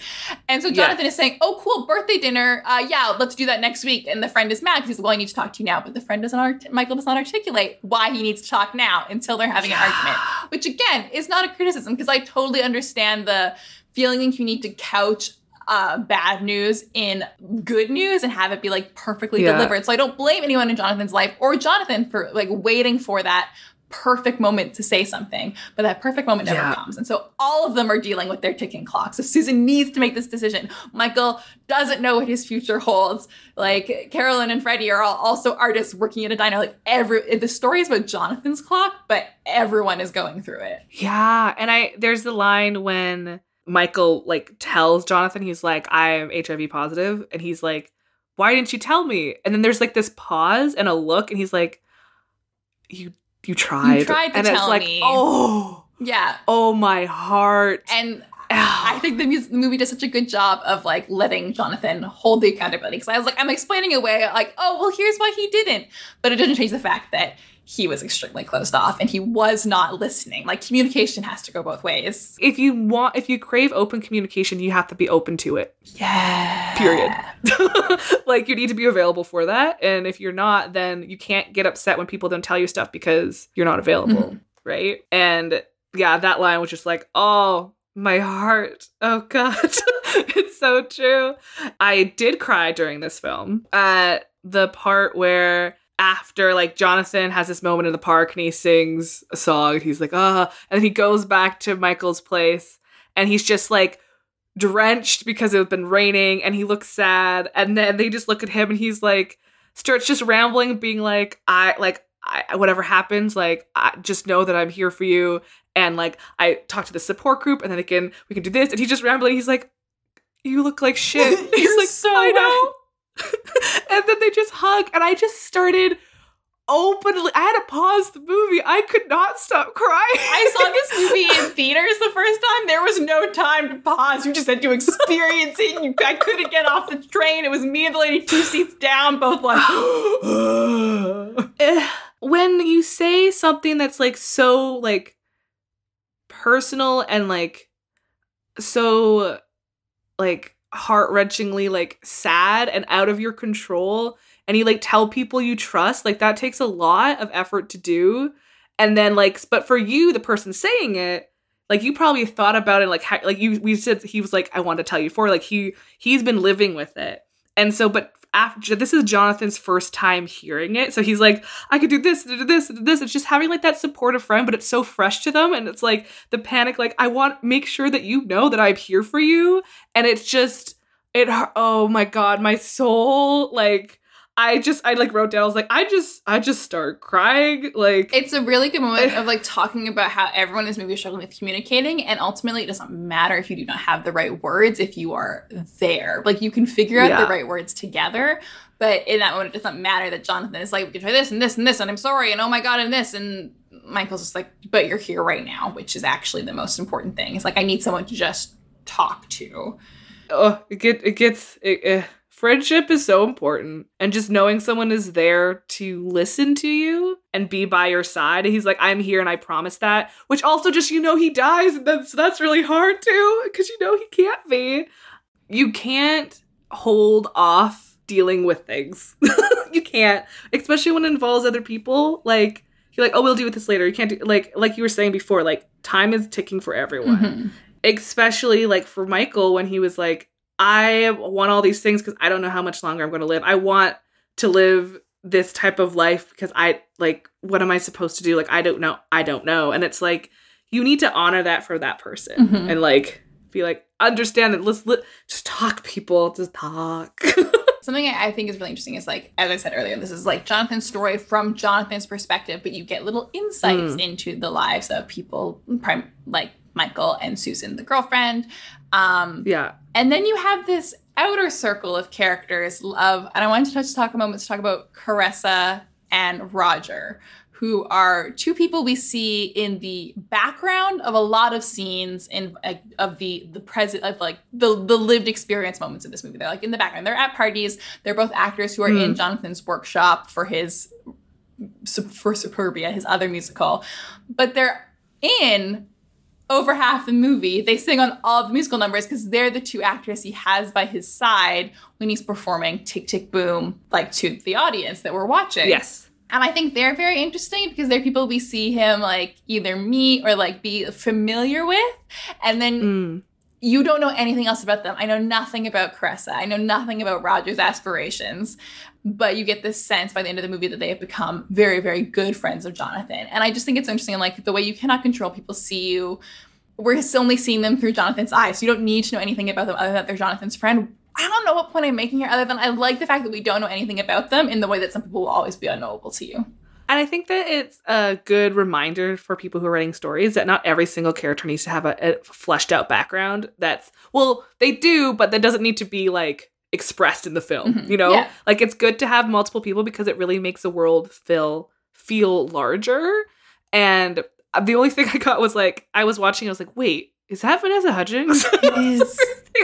[SPEAKER 1] and so Jonathan yeah. is saying, "Oh, cool, birthday dinner. Uh, yeah, let's do that next week." And the friend is mad because he's like, "Well, I need to talk to you now," but the friend doesn't. Art- Michael does not articulate why he needs to talk now until they're having an argument, which again is not a criticism because I totally understand the feeling like you need to couch uh, bad news in good news and have it be like perfectly yeah. delivered. So I don't blame anyone in Jonathan's life or Jonathan for like waiting for that perfect moment to say something, but that perfect moment never yeah. comes. And so all of them are dealing with their ticking clocks. So Susan needs to make this decision. Michael doesn't know what his future holds. Like Carolyn and Freddie are all also artists working at a diner. Like every the story is about Jonathan's clock, but everyone is going through it.
[SPEAKER 2] Yeah, and I there's the line when Michael like tells Jonathan he's like I am HIV positive and he's like why didn't you tell me? And then there's like this pause and a look and he's like you you tried. You
[SPEAKER 1] tried to
[SPEAKER 2] and
[SPEAKER 1] tell
[SPEAKER 2] it's like,
[SPEAKER 1] me.
[SPEAKER 2] Oh,
[SPEAKER 1] yeah.
[SPEAKER 2] Oh my heart.
[SPEAKER 1] And ah. I think the, the, movie does such a good job of like letting Jonathan hold the accountability. Because I was like, I'm explaining away, like, oh, well, here's why he didn't. But it doesn't change the fact that he was extremely closed off and he was not listening. Like communication has to go both ways.
[SPEAKER 2] If you want, if you crave open communication, you have to be open to it.
[SPEAKER 1] Yeah.
[SPEAKER 2] Period. [laughs] like you need to be available for that. And if you're not, then you can't get upset when people don't tell you stuff because you're not available. Mm-hmm. Right. And yeah, that line was just like, oh, my heart. Oh God. [laughs] it's so true. I did cry during this film at the part where after like Jonathan has this moment in the park and he sings a song, he's like, ah, and then he goes back to Michael's place and he's just like drenched because it's been raining and he looks sad. And then they just look at him and he's like, starts just rambling, being like, I like, I, whatever happens, like, I just know that I'm here for you. And like, I talk to the support group and then again, we can do this. And he's just rambling. He's like, you look like shit. [laughs] he's like, so I know. [laughs] and then they just hug, and I just started openly. I had to pause the movie. I could not stop crying.
[SPEAKER 1] I saw this [laughs] movie in theaters the first time. There was no time to pause. You just had to experience it. You, I couldn't get off the train. It was me and the lady two seats down, both like. [gasps]
[SPEAKER 2] Eh, when you say something that's like so like personal and like so like heart wrenchingly like sad and out of your control and you like tell people you trust like that takes a lot of effort to do. And then like but for you the person saying it like you probably thought about it like how, like you we said he was like i want to tell you for like he he's been living with it. And so but after this is Jonathan's first time hearing it. So he's like, I could do this, do this, do this. It's just having like that supportive friend, but it's so fresh to them. And it's like the panic, like, I want make sure that you know that I'm here for you. And it's just it oh my god, my soul, like I just I like wrote down I was like I just I just start crying like
[SPEAKER 1] it's a really good moment [laughs] of like talking about how everyone is maybe struggling with communicating and ultimately it doesn't matter if you do not have the right words if you are there. Like you can figure out yeah. the right words together but in that moment it doesn't matter that Jonathan is like we can try this and this and this and I'm sorry and oh my god and this and Michael's just like but you're here right now which is actually the most important thing. It's like I need someone to just talk to.
[SPEAKER 2] Oh it get it gets it, it friendship is so important and just knowing someone is there to listen to you and be by your side he's like i'm here and i promise that which also just you know he dies and that's that's really hard too because you know he can't be. You can't hold off dealing with things. [laughs] You can't especially when it involves other people like you're like oh we'll deal with this later. You can't do like like you were saying before like time is ticking for everyone. Mm-hmm. especially like for michael when he was like I want all these things because I don't know how much longer I'm going to live. I want to live this type of life because I like, what am I supposed to do? Like, I don't know. I don't know. And it's like, you need to honor that for that person mm-hmm. and like be like, understand that. Let's let, just talk, people. Just talk. [laughs]
[SPEAKER 1] Something I think is really interesting is like, as I said earlier, this is like Jonathan's story from Jonathan's perspective, but you get little insights mm. into the lives of people, like Michael and Susan, the girlfriend. Um,
[SPEAKER 2] yeah.
[SPEAKER 1] And then you have this outer circle of characters of, and I wanted to touch talk a moment to talk about Karessa and Roger, who are two people we see in the background of a lot of scenes in uh, of the the present of like the the lived experience moments of this movie. They're like in the background. They're at parties. They're both actors who are mm. in Jonathan's workshop for his for Superbia, his other musical, but they're in over half the movie, they sing on all the musical numbers because they're the two actors he has by his side when he's performing Tick Tick Boom, like to the audience that we're watching.
[SPEAKER 2] Yes.
[SPEAKER 1] And I think they're very interesting because they're people we see him like either meet or like be familiar with. And then mm. you don't know anything else about them. I know nothing about Karessa. I know nothing about Roger's aspirations but you get this sense by the end of the movie that they have become very very good friends of jonathan. And i just think it's interesting like the way you cannot control people see you. We're only seeing them through jonathan's eyes. So you don't need to know anything about them other than they're jonathan's friend. I don't know what point i'm making here other than i like the fact that we don't know anything about them in the way that some people will always be unknowable to you.
[SPEAKER 2] And I think that it's a good reminder for people who are writing stories that not every single character needs to have a, a fleshed out background. That's, well, they do, but that doesn't need to be like expressed in the film mm-hmm. you know yeah. like it's good to have multiple people because it really makes the world feel feel larger and the only thing [laughs] i got was like i was watching i was like wait is that vanessa hudgens it [laughs] is.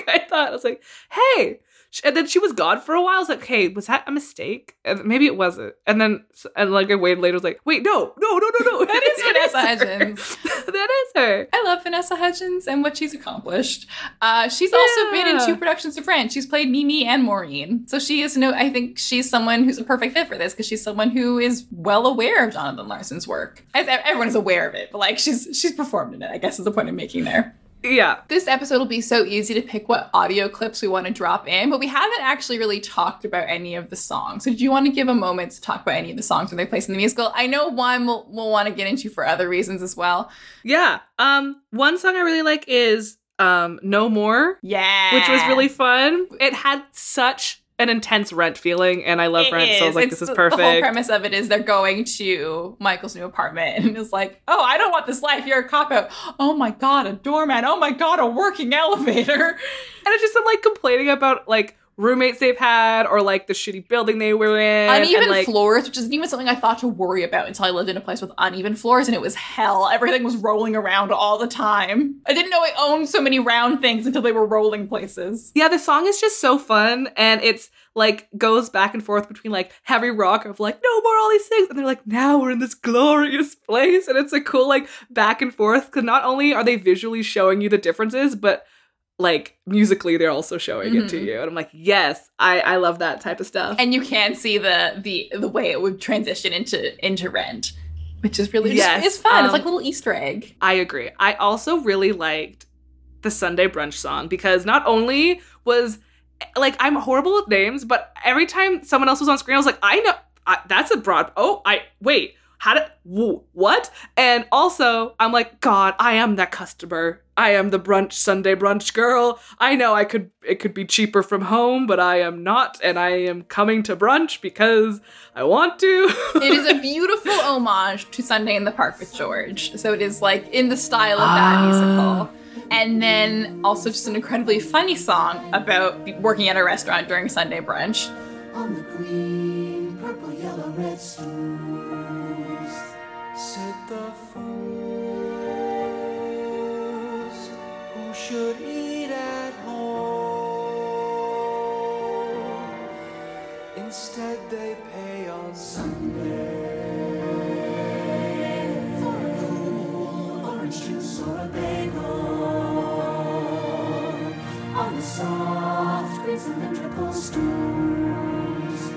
[SPEAKER 2] i thought i was like hey and then she was gone for a while. I was like, "Hey, was that a mistake?" And maybe it wasn't. And then, and like a wait later, I was like, "Wait, no, no, no, no, no." [laughs] [laughs]
[SPEAKER 1] that is Vanessa Hudgens.
[SPEAKER 2] that is her.
[SPEAKER 1] I love Vanessa Hudgens and what she's accomplished. Uh, she's yeah. also been in two productions of Rent. She's played Mimi and Maureen, so she is no. I think she's someone who's a perfect fit for this because she's someone who is well aware of Jonathan Larson's work. Everyone is aware of it, but like she's she's performed in it. I guess is the point I'm making there.
[SPEAKER 2] Yeah.
[SPEAKER 1] This episode will be so easy to pick what audio clips we want to drop in, but we haven't actually really talked about any of the songs. So, do you want to give a moment to talk about any of the songs when they place in the musical? I know one we'll, we'll want to get into for other reasons as well.
[SPEAKER 2] Yeah. Um, one song I really like is um No More.
[SPEAKER 1] Yeah.
[SPEAKER 2] Which was really fun. It had such an intense rent feeling and I love it rent, is. so I was like, it's this is perfect. The whole
[SPEAKER 1] premise of it is they're going to Michael's new apartment [laughs] and it's like, oh, I don't want this life. You're a cop out. Oh my god, a doorman. Oh my god, a working elevator. [laughs]
[SPEAKER 2] And it's just them like complaining about like roommates they've had or like the shitty building they were in.
[SPEAKER 1] Uneven
[SPEAKER 2] and, like,
[SPEAKER 1] floors, which isn't even something I thought to worry about until I lived in a place with uneven floors and it was hell. Everything was rolling around all the time. I didn't know I owned so many round things until they were rolling places.
[SPEAKER 2] Yeah, the song is just so fun and it's like goes back and forth between like heavy rock of like no more all these things and they're like now we're in this glorious place and it's a cool like back and forth because not only are they visually showing you the differences but like musically they're also showing mm-hmm. it to mm-hmm. you and i'm like yes i i love that type of stuff
[SPEAKER 1] and you can see the the the way it would transition into into rent which is really yes. just, it's fun um, it's like a little easter egg
[SPEAKER 2] i agree i also really liked the sunday brunch song because not only was like I'm horrible with names, but every time someone else was on screen, I was like, I know I, that's a broad. Oh, I wait. How did what? And also, I'm like, God, I am that customer. I am the brunch Sunday brunch girl. I know I could it could be cheaper from home, but I am not, and I am coming to brunch because I want to.
[SPEAKER 1] it is a [laughs] beautiful homage to Sunday in the Park with George. So it is like in the style of that uh, musical and then also just an incredibly funny song about working at a restaurant during Sunday brunch. On the green, purple, yellow, red stools sit the fools who should eat at home. Instead, they pay on Sunday. A on the soft stools.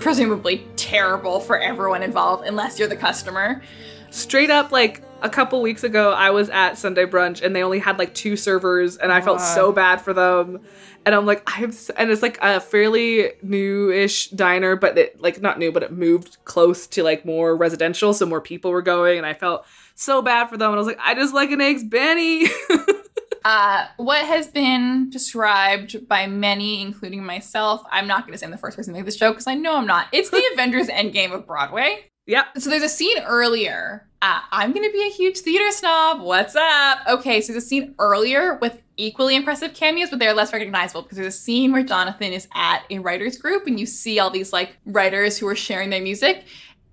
[SPEAKER 1] Presumably terrible for everyone involved, unless you're the customer.
[SPEAKER 2] Straight up, like a couple weeks ago, I was at Sunday brunch and they only had like two servers, and I felt so bad for them. And I'm like, I'm, so, and it's like a fairly new-ish diner, but it like not new, but it moved close to like more residential, so more people were going, and I felt so bad for them. And I was like, I just like an eggs Benny. [laughs]
[SPEAKER 1] Uh, what has been described by many, including myself, I'm not going to say I'm the first person to make this joke because I know I'm not. It's the [laughs] Avengers Endgame of Broadway.
[SPEAKER 2] Yep.
[SPEAKER 1] So there's a scene earlier. Uh, I'm going to be a huge theater snob. What's up? Okay, so there's a scene earlier with equally impressive cameos, but they're less recognizable because there's a scene where Jonathan is at a writers group and you see all these like writers who are sharing their music,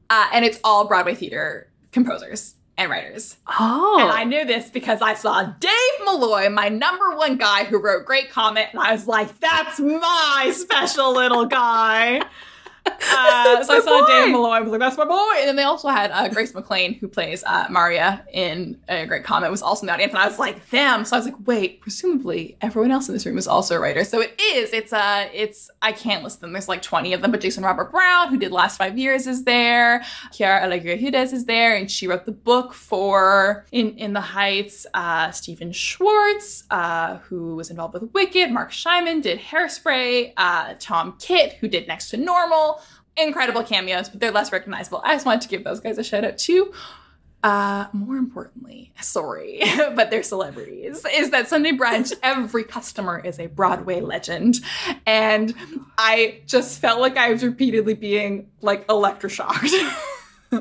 [SPEAKER 1] uh, and it's all Broadway theater composers and writers.
[SPEAKER 2] Oh.
[SPEAKER 1] And I knew this because I saw Dave Malloy, my number one guy who wrote Great Comet, and I was like, that's my special little guy. [laughs] Uh, so I saw boy. Dave Malloy. I was like, "That's my boy." And then they also had uh, Grace McLean, who plays uh, Maria in A Great Comet, was also in the audience, and I was like, "Them." So I was like, "Wait, presumably everyone else in this room is also a writer." So it is. It's uh, it's I can't list them. There's like 20 of them, but Jason Robert Brown, who did Last Five Years, is there. Quiara Alegre Hudes is there, and she wrote the book for In in the Heights. Uh, Stephen Schwartz, uh, who was involved with Wicked. Marc Shaiman did Hairspray. Uh, Tom Kitt, who did Next to Normal incredible cameos, but they're less recognizable. I just wanted to give those guys a shout out too. Uh, more importantly, sorry, [laughs] but they're celebrities, is that Sunday brunch, [laughs] every customer is a Broadway legend. And I just felt like I was repeatedly being like electroshocked.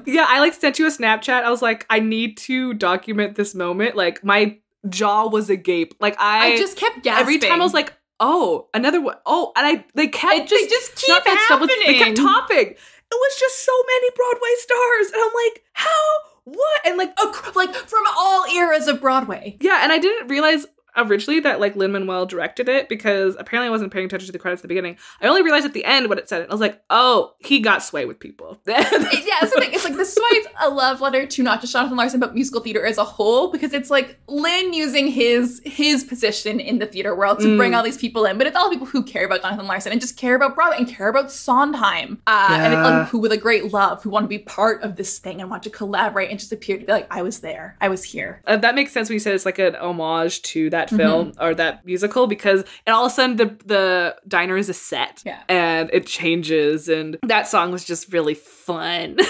[SPEAKER 1] [laughs]
[SPEAKER 2] yeah, I like sent you a Snapchat. I was like, I need to document this moment. Like my jaw was agape. Like I,
[SPEAKER 1] I just kept gasping.
[SPEAKER 2] Every time I was like, oh, another one. Oh, and I they kept
[SPEAKER 1] it, just, they just keep happening.
[SPEAKER 2] they kept topping. It was just so many Broadway stars, and I'm like, how? What? And like,
[SPEAKER 1] like from all eras of Broadway.
[SPEAKER 2] Yeah, and I didn't realize originally that like Lin Manuel directed it because apparently I wasn't paying attention to the credits at the beginning. I only realized at the end what it said. I was like, oh, he got sway with people. [laughs]
[SPEAKER 1] yeah, that's the thing. It's like this is a love letter to not just Jonathan Larson but musical theater as a whole because it's like Lin using his his position in the theater world to mm. bring all these people in, but it's all people who care about Jonathan Larson and just care about Broadway and care about Sondheim, uh, yeah. and like, who with a great love who want to be part of this thing and want to collaborate and just appear to be like, I was there, I was here.
[SPEAKER 2] Uh, that makes sense when you said it's like an homage to that film mm-hmm. or that musical because and all of a sudden the the diner is a set
[SPEAKER 1] yeah.
[SPEAKER 2] and it changes and that song was just really fun. [laughs]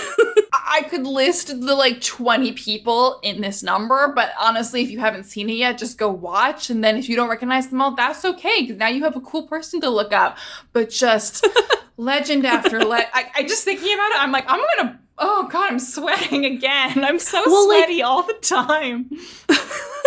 [SPEAKER 1] I could list the like 20 people in this number, but honestly, if you haven't seen it yet, just go watch. And then if you don't recognize them all, that's okay, because now you have a cool person to look up. But just [laughs] legend after legend. I, I just thinking about it, I'm like, I'm gonna, oh God, I'm sweating again. I'm so well, sweaty like, all the time. [laughs]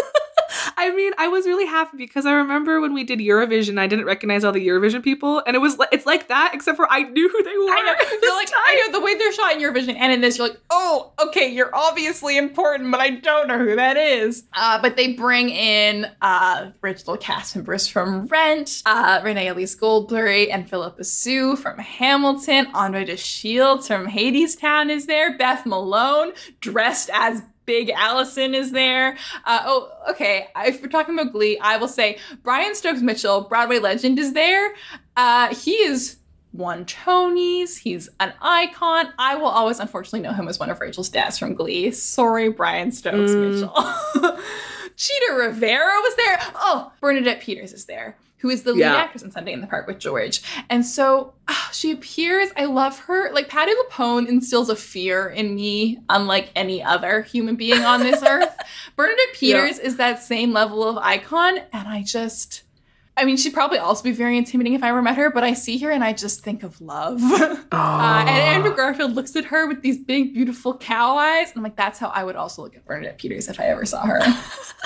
[SPEAKER 2] I mean, I was really happy because I remember when we did Eurovision, I didn't recognize all the Eurovision people, and it was like it's like that, except for I knew who they were. I
[SPEAKER 1] know. You're like, I know the way they're shot in Eurovision, and in this, you're like, oh, okay, you're obviously important, but I don't know who that is. Uh, but they bring in uh, original cast members from Rent, uh, Renee Elise Goldsberry, and Phillipa Soo from Hamilton. Andre de Shields from Hadestown is there. Beth Malone dressed as Big Allison is there. Uh, oh, okay. If we're talking about Glee, I will say Brian Stokes Mitchell, Broadway legend, is there. Uh, he is won Tonys. He's an icon. I will always, unfortunately, know him as one of Rachel's dads from Glee. Sorry, Brian Stokes mm. Mitchell. [laughs] Chita Rivera was there. Oh, Bernadette Peters is there who is the lead
[SPEAKER 2] Yeah.
[SPEAKER 1] actress in Sunday in the Park with George. And so ah, she appears. I love her. Like Patti LuPone instills a fear in me, unlike any other human being on this [laughs] earth. Bernadette Peters is that same level of icon, and I just. I mean, she'd probably also be very intimidating if I ever met her, but I see her and I just think of love. [laughs] Uh, and Andrew Garfield looks at her with these big, beautiful cow eyes. And I'm like, that's how I would also look at Bernadette Peters if I ever saw her. [laughs]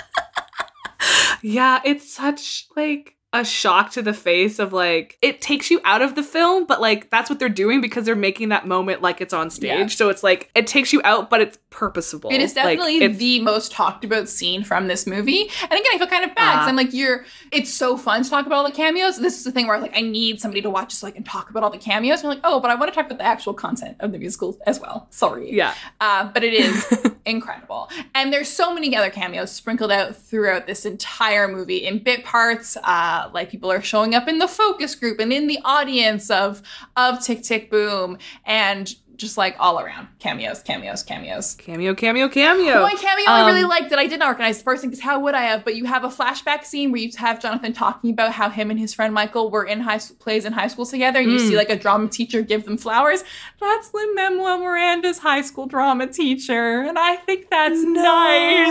[SPEAKER 2] Yeah, it's such like a shock to the face of like it takes you out of the film, but like that's what they're doing because they're making that moment like it's on stage.
[SPEAKER 1] Yeah.
[SPEAKER 2] So it's like it takes you out, but it's purposeful.
[SPEAKER 1] It is definitely
[SPEAKER 2] it's-
[SPEAKER 1] the most talked about scene from this movie. And again, I feel kind of bad because
[SPEAKER 2] Ah.
[SPEAKER 1] I'm like, you're. It's so fun to talk about all the cameos. This is the thing where like I need somebody to watch so I can talk about all the cameos. And I'm like, oh, but I want to talk about the actual content of the musical as well. Sorry.
[SPEAKER 2] yeah.
[SPEAKER 1] Uh, but it is [laughs] incredible. And there's so many other cameos sprinkled out throughout this entire movie in bit parts. Uh, like people are showing up in the focus group and in the audience of of Tick Tick Boom and just like all around cameos, cameos, cameos.
[SPEAKER 2] Cameo, cameo, cameo.
[SPEAKER 1] One cameo I really
[SPEAKER 2] Um,
[SPEAKER 1] liked that I didn't recognize the person because how would I have? But you have a flashback scene where you have Jonathan talking about how him and his friend Michael were in high school plays in high school together, and you
[SPEAKER 2] Mm.
[SPEAKER 1] see like a drama teacher give them flowers. That's Lin Manuel Miranda's high school drama teacher, and I think that's nice.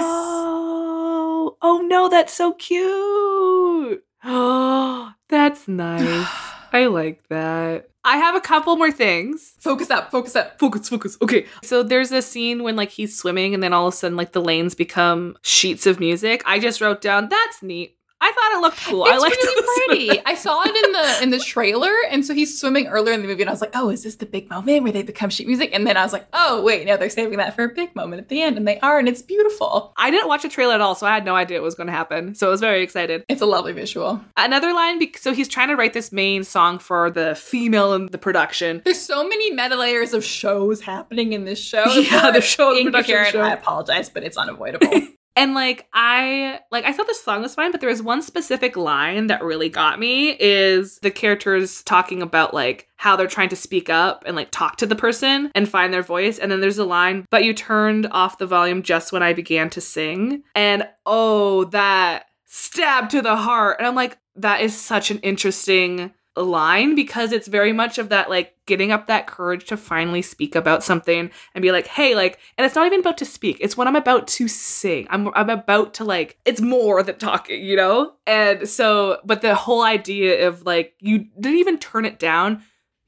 [SPEAKER 2] Oh no, that's so cute. Oh, [gasps] that's nice. [sighs] I like that. I have a couple more things.
[SPEAKER 1] Focus up, focus up.
[SPEAKER 2] Focus, focus. Okay. So there's a scene when like he's swimming and then all of a sudden like the lanes become sheets of music. I just wrote down that's neat. I thought it looked cool. I
[SPEAKER 1] It's
[SPEAKER 2] liked
[SPEAKER 1] really [laughs] pretty. I saw it in the in the trailer, and so he's swimming earlier in the movie, and I was like, "Oh, is this the big moment where they become sheet music?" And then I was like, "Oh, wait, no, they're saving that for a big moment at the end," and they are, and it's beautiful.
[SPEAKER 2] I didn't watch the trailer at all, so I had no idea it was going to happen. So I was very excited.
[SPEAKER 1] It's a lovely visual.
[SPEAKER 2] Another line, so he's trying to write this main song for the female in the production.
[SPEAKER 1] There's so many meta layers of shows happening in this show. [laughs]
[SPEAKER 2] Yeah, the show, the [laughs] production show.
[SPEAKER 1] I apologize, but it's unavoidable.
[SPEAKER 2] And like I like I thought the song was fine, but there was one specific line that really got me is the characters talking about like how they're trying to speak up and like talk to the person and find their voice. And then there's a line, but you turned off the volume just when I began to sing. And oh, that stab to the heart. And I'm like, that is such an interesting line because it's very much of that like getting up that courage to finally speak about something and be like hey like and it's not even about to speak. It's when i'm about to sing. I'm i'm about to like it's more than talking you know? And so but the whole idea of like you didn't even turn it down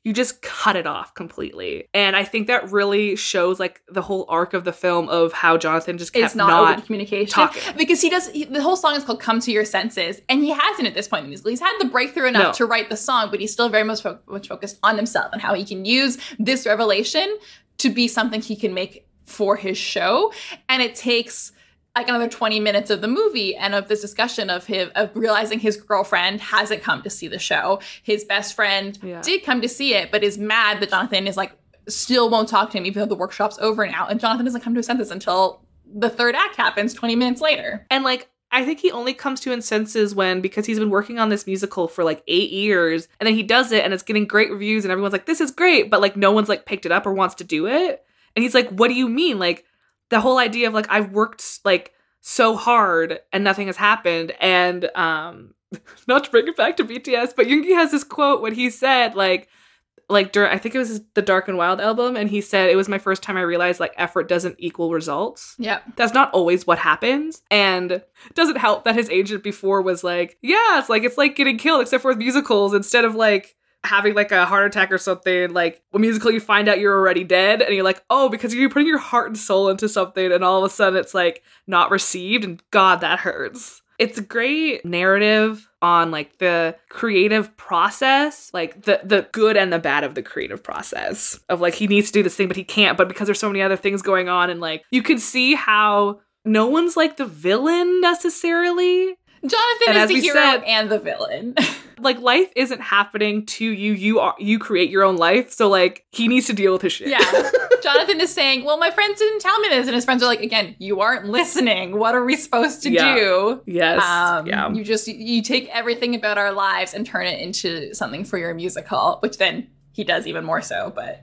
[SPEAKER 2] you just cut it off completely and i think that really shows like the whole arc of the film of how jonathan just kept
[SPEAKER 1] it's not,
[SPEAKER 2] not,
[SPEAKER 1] communication
[SPEAKER 2] talking.
[SPEAKER 1] because he does. He, the whole song is called "Come to Your Senses," and he hasn't at this point in the musical. He's had the breakthrough enough
[SPEAKER 2] No.
[SPEAKER 1] to write the song, but he's still very much, fo- much focused on himself and how he can use this revelation to be something he can make for his show. And it takes like another 20 minutes of the movie and of this discussion of him of realizing his girlfriend hasn't come to see the show. His best friend
[SPEAKER 2] Yeah.
[SPEAKER 1] did come to see it, but is mad that Jonathan is like still won't talk to him even though the workshop's over now. And Jonathan doesn't come to his senses until the third act happens 20 minutes later.
[SPEAKER 2] And like I think he only comes to his senses when because he's been working on this musical for like eight years, and then he does it, and it's getting great reviews, and everyone's like, "This is great," but like no one's like picked it up or wants to do it. And he's like, "What do you mean? Like the whole idea of like I've worked like so hard and nothing has happened." And um, [laughs] not to bring it back to BTS, but Yoongi has this quote when he said like like during I think it was the Dark and Wild album, and he said it was my first time I realized like effort doesn't equal results
[SPEAKER 1] Yeah.
[SPEAKER 2] that's not always what happens and it doesn't help that his agent before was like yeah it's like it's like getting killed except for with musicals instead of like having like a heart attack or something like a musical you find out you're already dead and you're like oh because you're putting your heart and soul into something and all of a sudden it's like not received and god that hurts it's a great narrative on like the creative process like the the good and the bad of the creative process of like he needs to do this thing but he can't but because there's so many other things going on and like you can see how no one's like the villain necessarily
[SPEAKER 1] Jonathan
[SPEAKER 2] And
[SPEAKER 1] is the hero
[SPEAKER 2] said-
[SPEAKER 1] and the villain. [laughs]
[SPEAKER 2] like life isn't happening to you you are you create your own life so like he needs to deal with his shit
[SPEAKER 1] yeah. [laughs] Jonathan is saying, Well, my friends didn't tell me this. And his friends are like, Again, you aren't listening. What are we supposed to
[SPEAKER 2] Yeah.
[SPEAKER 1] do?
[SPEAKER 2] yes
[SPEAKER 1] Um,
[SPEAKER 2] yeah
[SPEAKER 1] You just you take everything about our lives and turn it into something for your musical, which then he does even more so, but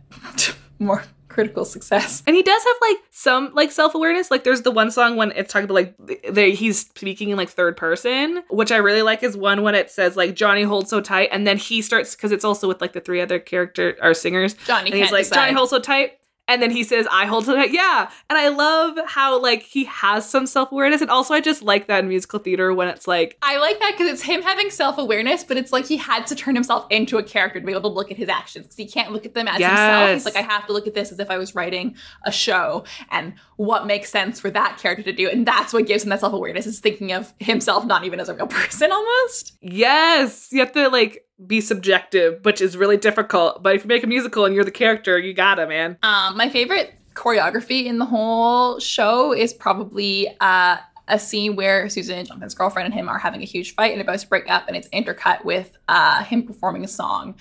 [SPEAKER 1] [laughs] more critical success.
[SPEAKER 2] And he does have like some like self-awareness. Like there's the one song when it's talking about like he's speaking in like third person, which I really like is one when it says like Johnny holds so tight and then he starts cuz it's also with like the three other character or singers.
[SPEAKER 1] Johnny
[SPEAKER 2] and he's like
[SPEAKER 1] decide.
[SPEAKER 2] Johnny holds so tight and then he says, I hold it. Yeah. And I love how, like, he has some self awareness. And also, I just like that in musical theater when it's like,
[SPEAKER 1] I like that because it's him having self awareness, but it's like he had to turn himself into a character to be able to look at his actions because he can't look at them as
[SPEAKER 2] Yes.
[SPEAKER 1] himself. He's like, I have to look at this as if I was writing a show and what makes sense for that character to do. And that's what gives him that self awareness is thinking of himself not even as a real [laughs] person almost.
[SPEAKER 2] yes, you have to, like, be subjective, which is really difficult. But if you make a musical and you're the character, you gotta, man.
[SPEAKER 1] Um, my favorite choreography in the whole show is probably uh, a scene where Susan, and Jonathan's girlfriend, and him are having a huge fight and about to break up, and it's intercut with uh, him performing a song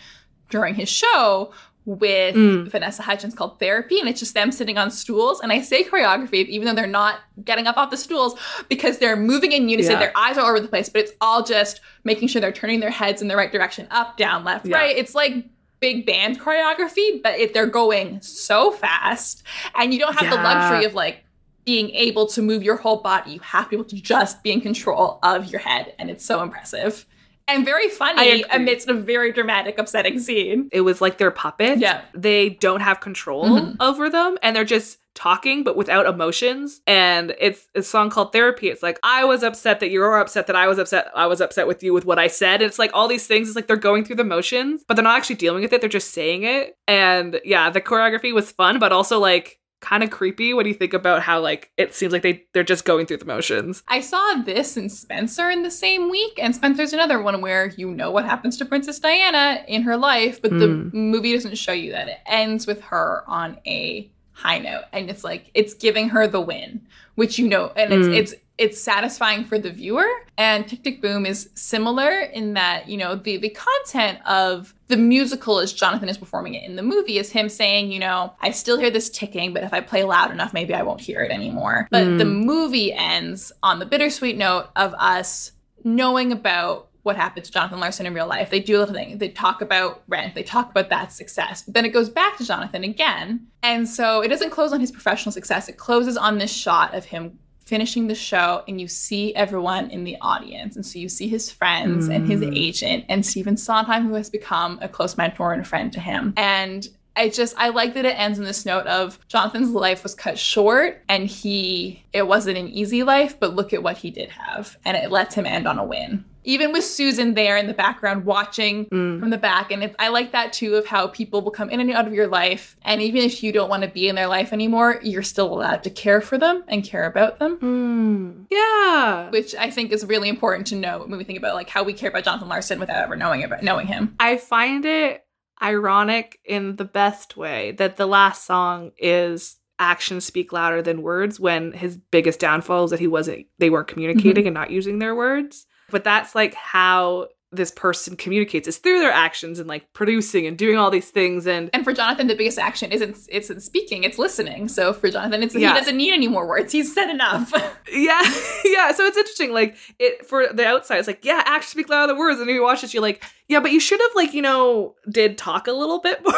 [SPEAKER 1] during his show with
[SPEAKER 2] Mm.
[SPEAKER 1] Vanessa Hudgens called Therapy, and it's just them sitting on stools. And I say choreography, even though they're not getting up off the stools, because they're moving in unison,
[SPEAKER 2] Yeah.
[SPEAKER 1] their eyes are all over the place, but it's all just making sure they're turning their heads in the right direction, up, down, left,
[SPEAKER 2] Yeah.
[SPEAKER 1] right. It's like big band choreography, but if they're going so fast, and you don't have the luxury of like being able to move your whole body, you have to be able to just be in control of your head, and it's so impressive. And very funny amidst a very dramatic, upsetting scene.
[SPEAKER 2] It was like they're puppets.
[SPEAKER 1] Yeah.
[SPEAKER 2] They don't have control
[SPEAKER 1] Mhm.
[SPEAKER 2] over them and they're just talking but without emotions. And it's a song called Therapy. It's like, I was upset that you were upset that I was upset. I was upset with you with what I said. And it's like all these things. It's like they're going through the motions, but they're not actually dealing with it. They're just saying it. And yeah, the choreography was fun, but also like kind of creepy when you think about how like it seems like they they're just going through the motions.
[SPEAKER 1] I saw this and Spencer in the same week, and Spencer's another one where you know what happens to Princess Diana in her life, but the
[SPEAKER 2] Mm.
[SPEAKER 1] movie doesn't show you that. It ends with her on a high note, and it's like it's giving her the win, which you know, and it's
[SPEAKER 2] Mm.
[SPEAKER 1] it's it's satisfying for the viewer. And Tick Tick Boom is similar in that you know the the content of the musical as Jonathan is performing it in the movie is him saying, you know, I still hear this ticking, but if I play loud enough, maybe I won't hear it anymore. But
[SPEAKER 2] Mm.
[SPEAKER 1] the movie ends on the bittersweet note of us knowing about what happened to Jonathan Larson in real life. They do a little thing. They talk about rent. They talk about that success. But then it goes back to Jonathan again. And so it doesn't close on his professional success. It closes on this shot of him finishing the show and you see everyone in the audience. And so you see his friends and his
[SPEAKER 2] Mm.
[SPEAKER 1] agent and Stephen Sondheim, who has become a close mentor and a friend to him. And I just I like that it ends in this note of Jonathan's life was cut short and he it wasn't an easy life, but look at what he did have. And it lets him end on a win. Even with Susan there in the background watching
[SPEAKER 2] Mm.
[SPEAKER 1] from the back. And it, I like that too of how people will come in and out of your life. And even if you don't want to be in their life anymore, you're still allowed to care for them and care about them.
[SPEAKER 2] Mm. Yeah.
[SPEAKER 1] Which I think is really important to know when we think about like how we care about Jonathan Larson without ever knowing about knowing him.
[SPEAKER 2] I find it ironic in the best way that the last song is actions speak louder than words when his biggest downfall is that he wasn't they weren't communicating and not using their words. But that's like how this person communicates is through their actions and like producing and doing all these things and
[SPEAKER 1] And for Jonathan, the biggest action isn't isn't speaking; it's listening. So for Jonathan, it's
[SPEAKER 2] Yeah.
[SPEAKER 1] he doesn't need any more words. He's said enough. [laughs]
[SPEAKER 2] yeah [laughs] yeah so it's interesting like it for the outside it's like yeah actions speak louder than words and then you watch this you're like yeah but you should have like you know did talk a little bit [laughs] more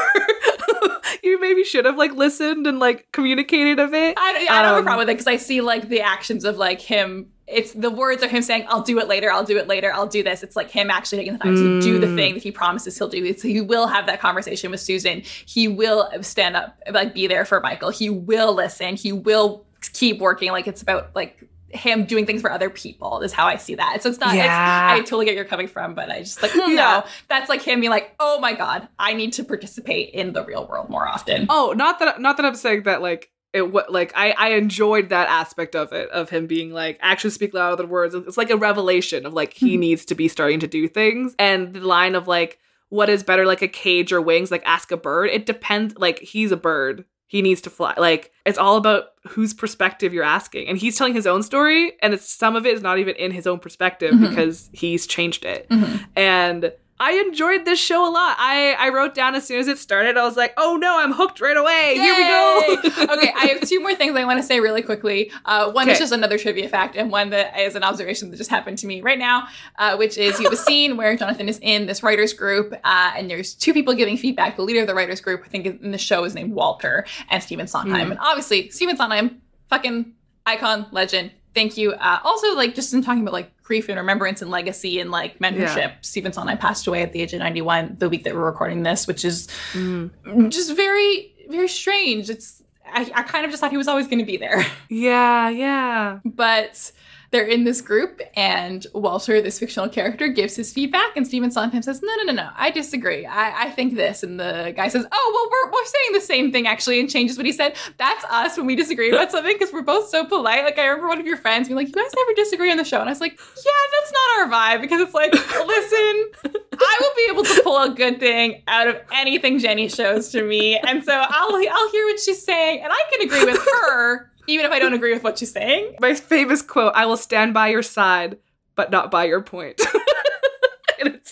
[SPEAKER 2] [laughs] you maybe should have like listened and like communicated a bit
[SPEAKER 1] I, don't- I don't have a
[SPEAKER 2] Um,
[SPEAKER 1] problem with it because I see like the actions of like him. It's the words are him saying, "I'll do it later. I'll do it later. I'll do this." It's like him actually taking the time to do the
[SPEAKER 2] Mm.
[SPEAKER 1] thing that he promises he'll do. It's, he will have that conversation with Susan. He will stand up, like be there for Michael. He will listen. He will keep working. Like it's about like him doing things for other people. Is how I see that. So it's not.
[SPEAKER 2] Yeah.
[SPEAKER 1] It's, I totally get where you're coming from, but I just like [laughs]
[SPEAKER 2] Yeah.
[SPEAKER 1] no. That's like him being like, "Oh my god, I need to participate in the real world more often."
[SPEAKER 2] oh not that not that i'm saying that like it what like I I enjoyed that aspect of it of him being like actions speak louder than words. It's like a revelation of like he
[SPEAKER 1] Mhm.
[SPEAKER 2] needs to be starting to do things, and the line of like what is better like a cage or wings like ask a bird. It depends. Like he's a bird. He needs to fly. Like it's all about whose perspective you're asking, and he's telling his own story, and it's some of it is not even in his own perspective
[SPEAKER 1] Mhm.
[SPEAKER 2] because he's changed it
[SPEAKER 1] Mhm.
[SPEAKER 2] and I enjoyed this show a lot. I, I wrote down as soon as it started, I was like, oh no, I'm hooked right away. Yay! Here we
[SPEAKER 1] go. [laughs] okay, I have two more things I want to say really quickly. Uh, one okay. is just another trivia fact, and one that is an observation that just happened to me right now, uh, which is you have a scene where Jonathan is in this writers group, uh, and there's two people giving feedback. The leader of the writers group, I think in the show, is named Walter, and Stephen Sondheim. Mm. And obviously, Stephen Sondheim, fucking icon, legend, thank you. Uh, also, like just in talking about like grief and remembrance and legacy and like mentorship, yeah. Stephen Sondheim passed away at the age of 91 the week that we're recording this, which is mm. just very, very strange. It's I, I kind of just thought he was always going to be there.
[SPEAKER 2] Yeah, yeah.
[SPEAKER 1] But they're in this group, and Walter, this fictional character, gives his feedback, and Stephen Sondheim says, "No, no, no, no, I disagree. I, I think this." And the guy says, "Oh, well, we're, we're saying the same thing actually," and changes what he said. That's us when we disagree about [laughs] something because we're both so polite. Like I remember one of your friends being like, "You guys never disagree on the show," and I was like, "Yeah, that's not our vibe," because it's like, [laughs] listen, I will be able to pull a good thing out of anything Jenny shows to me, and so I'll I'll hear what she's saying, and I can agree with her even if I don't agree with what she's saying.
[SPEAKER 2] My famous quote I will stand by your side, but not by your point. [laughs]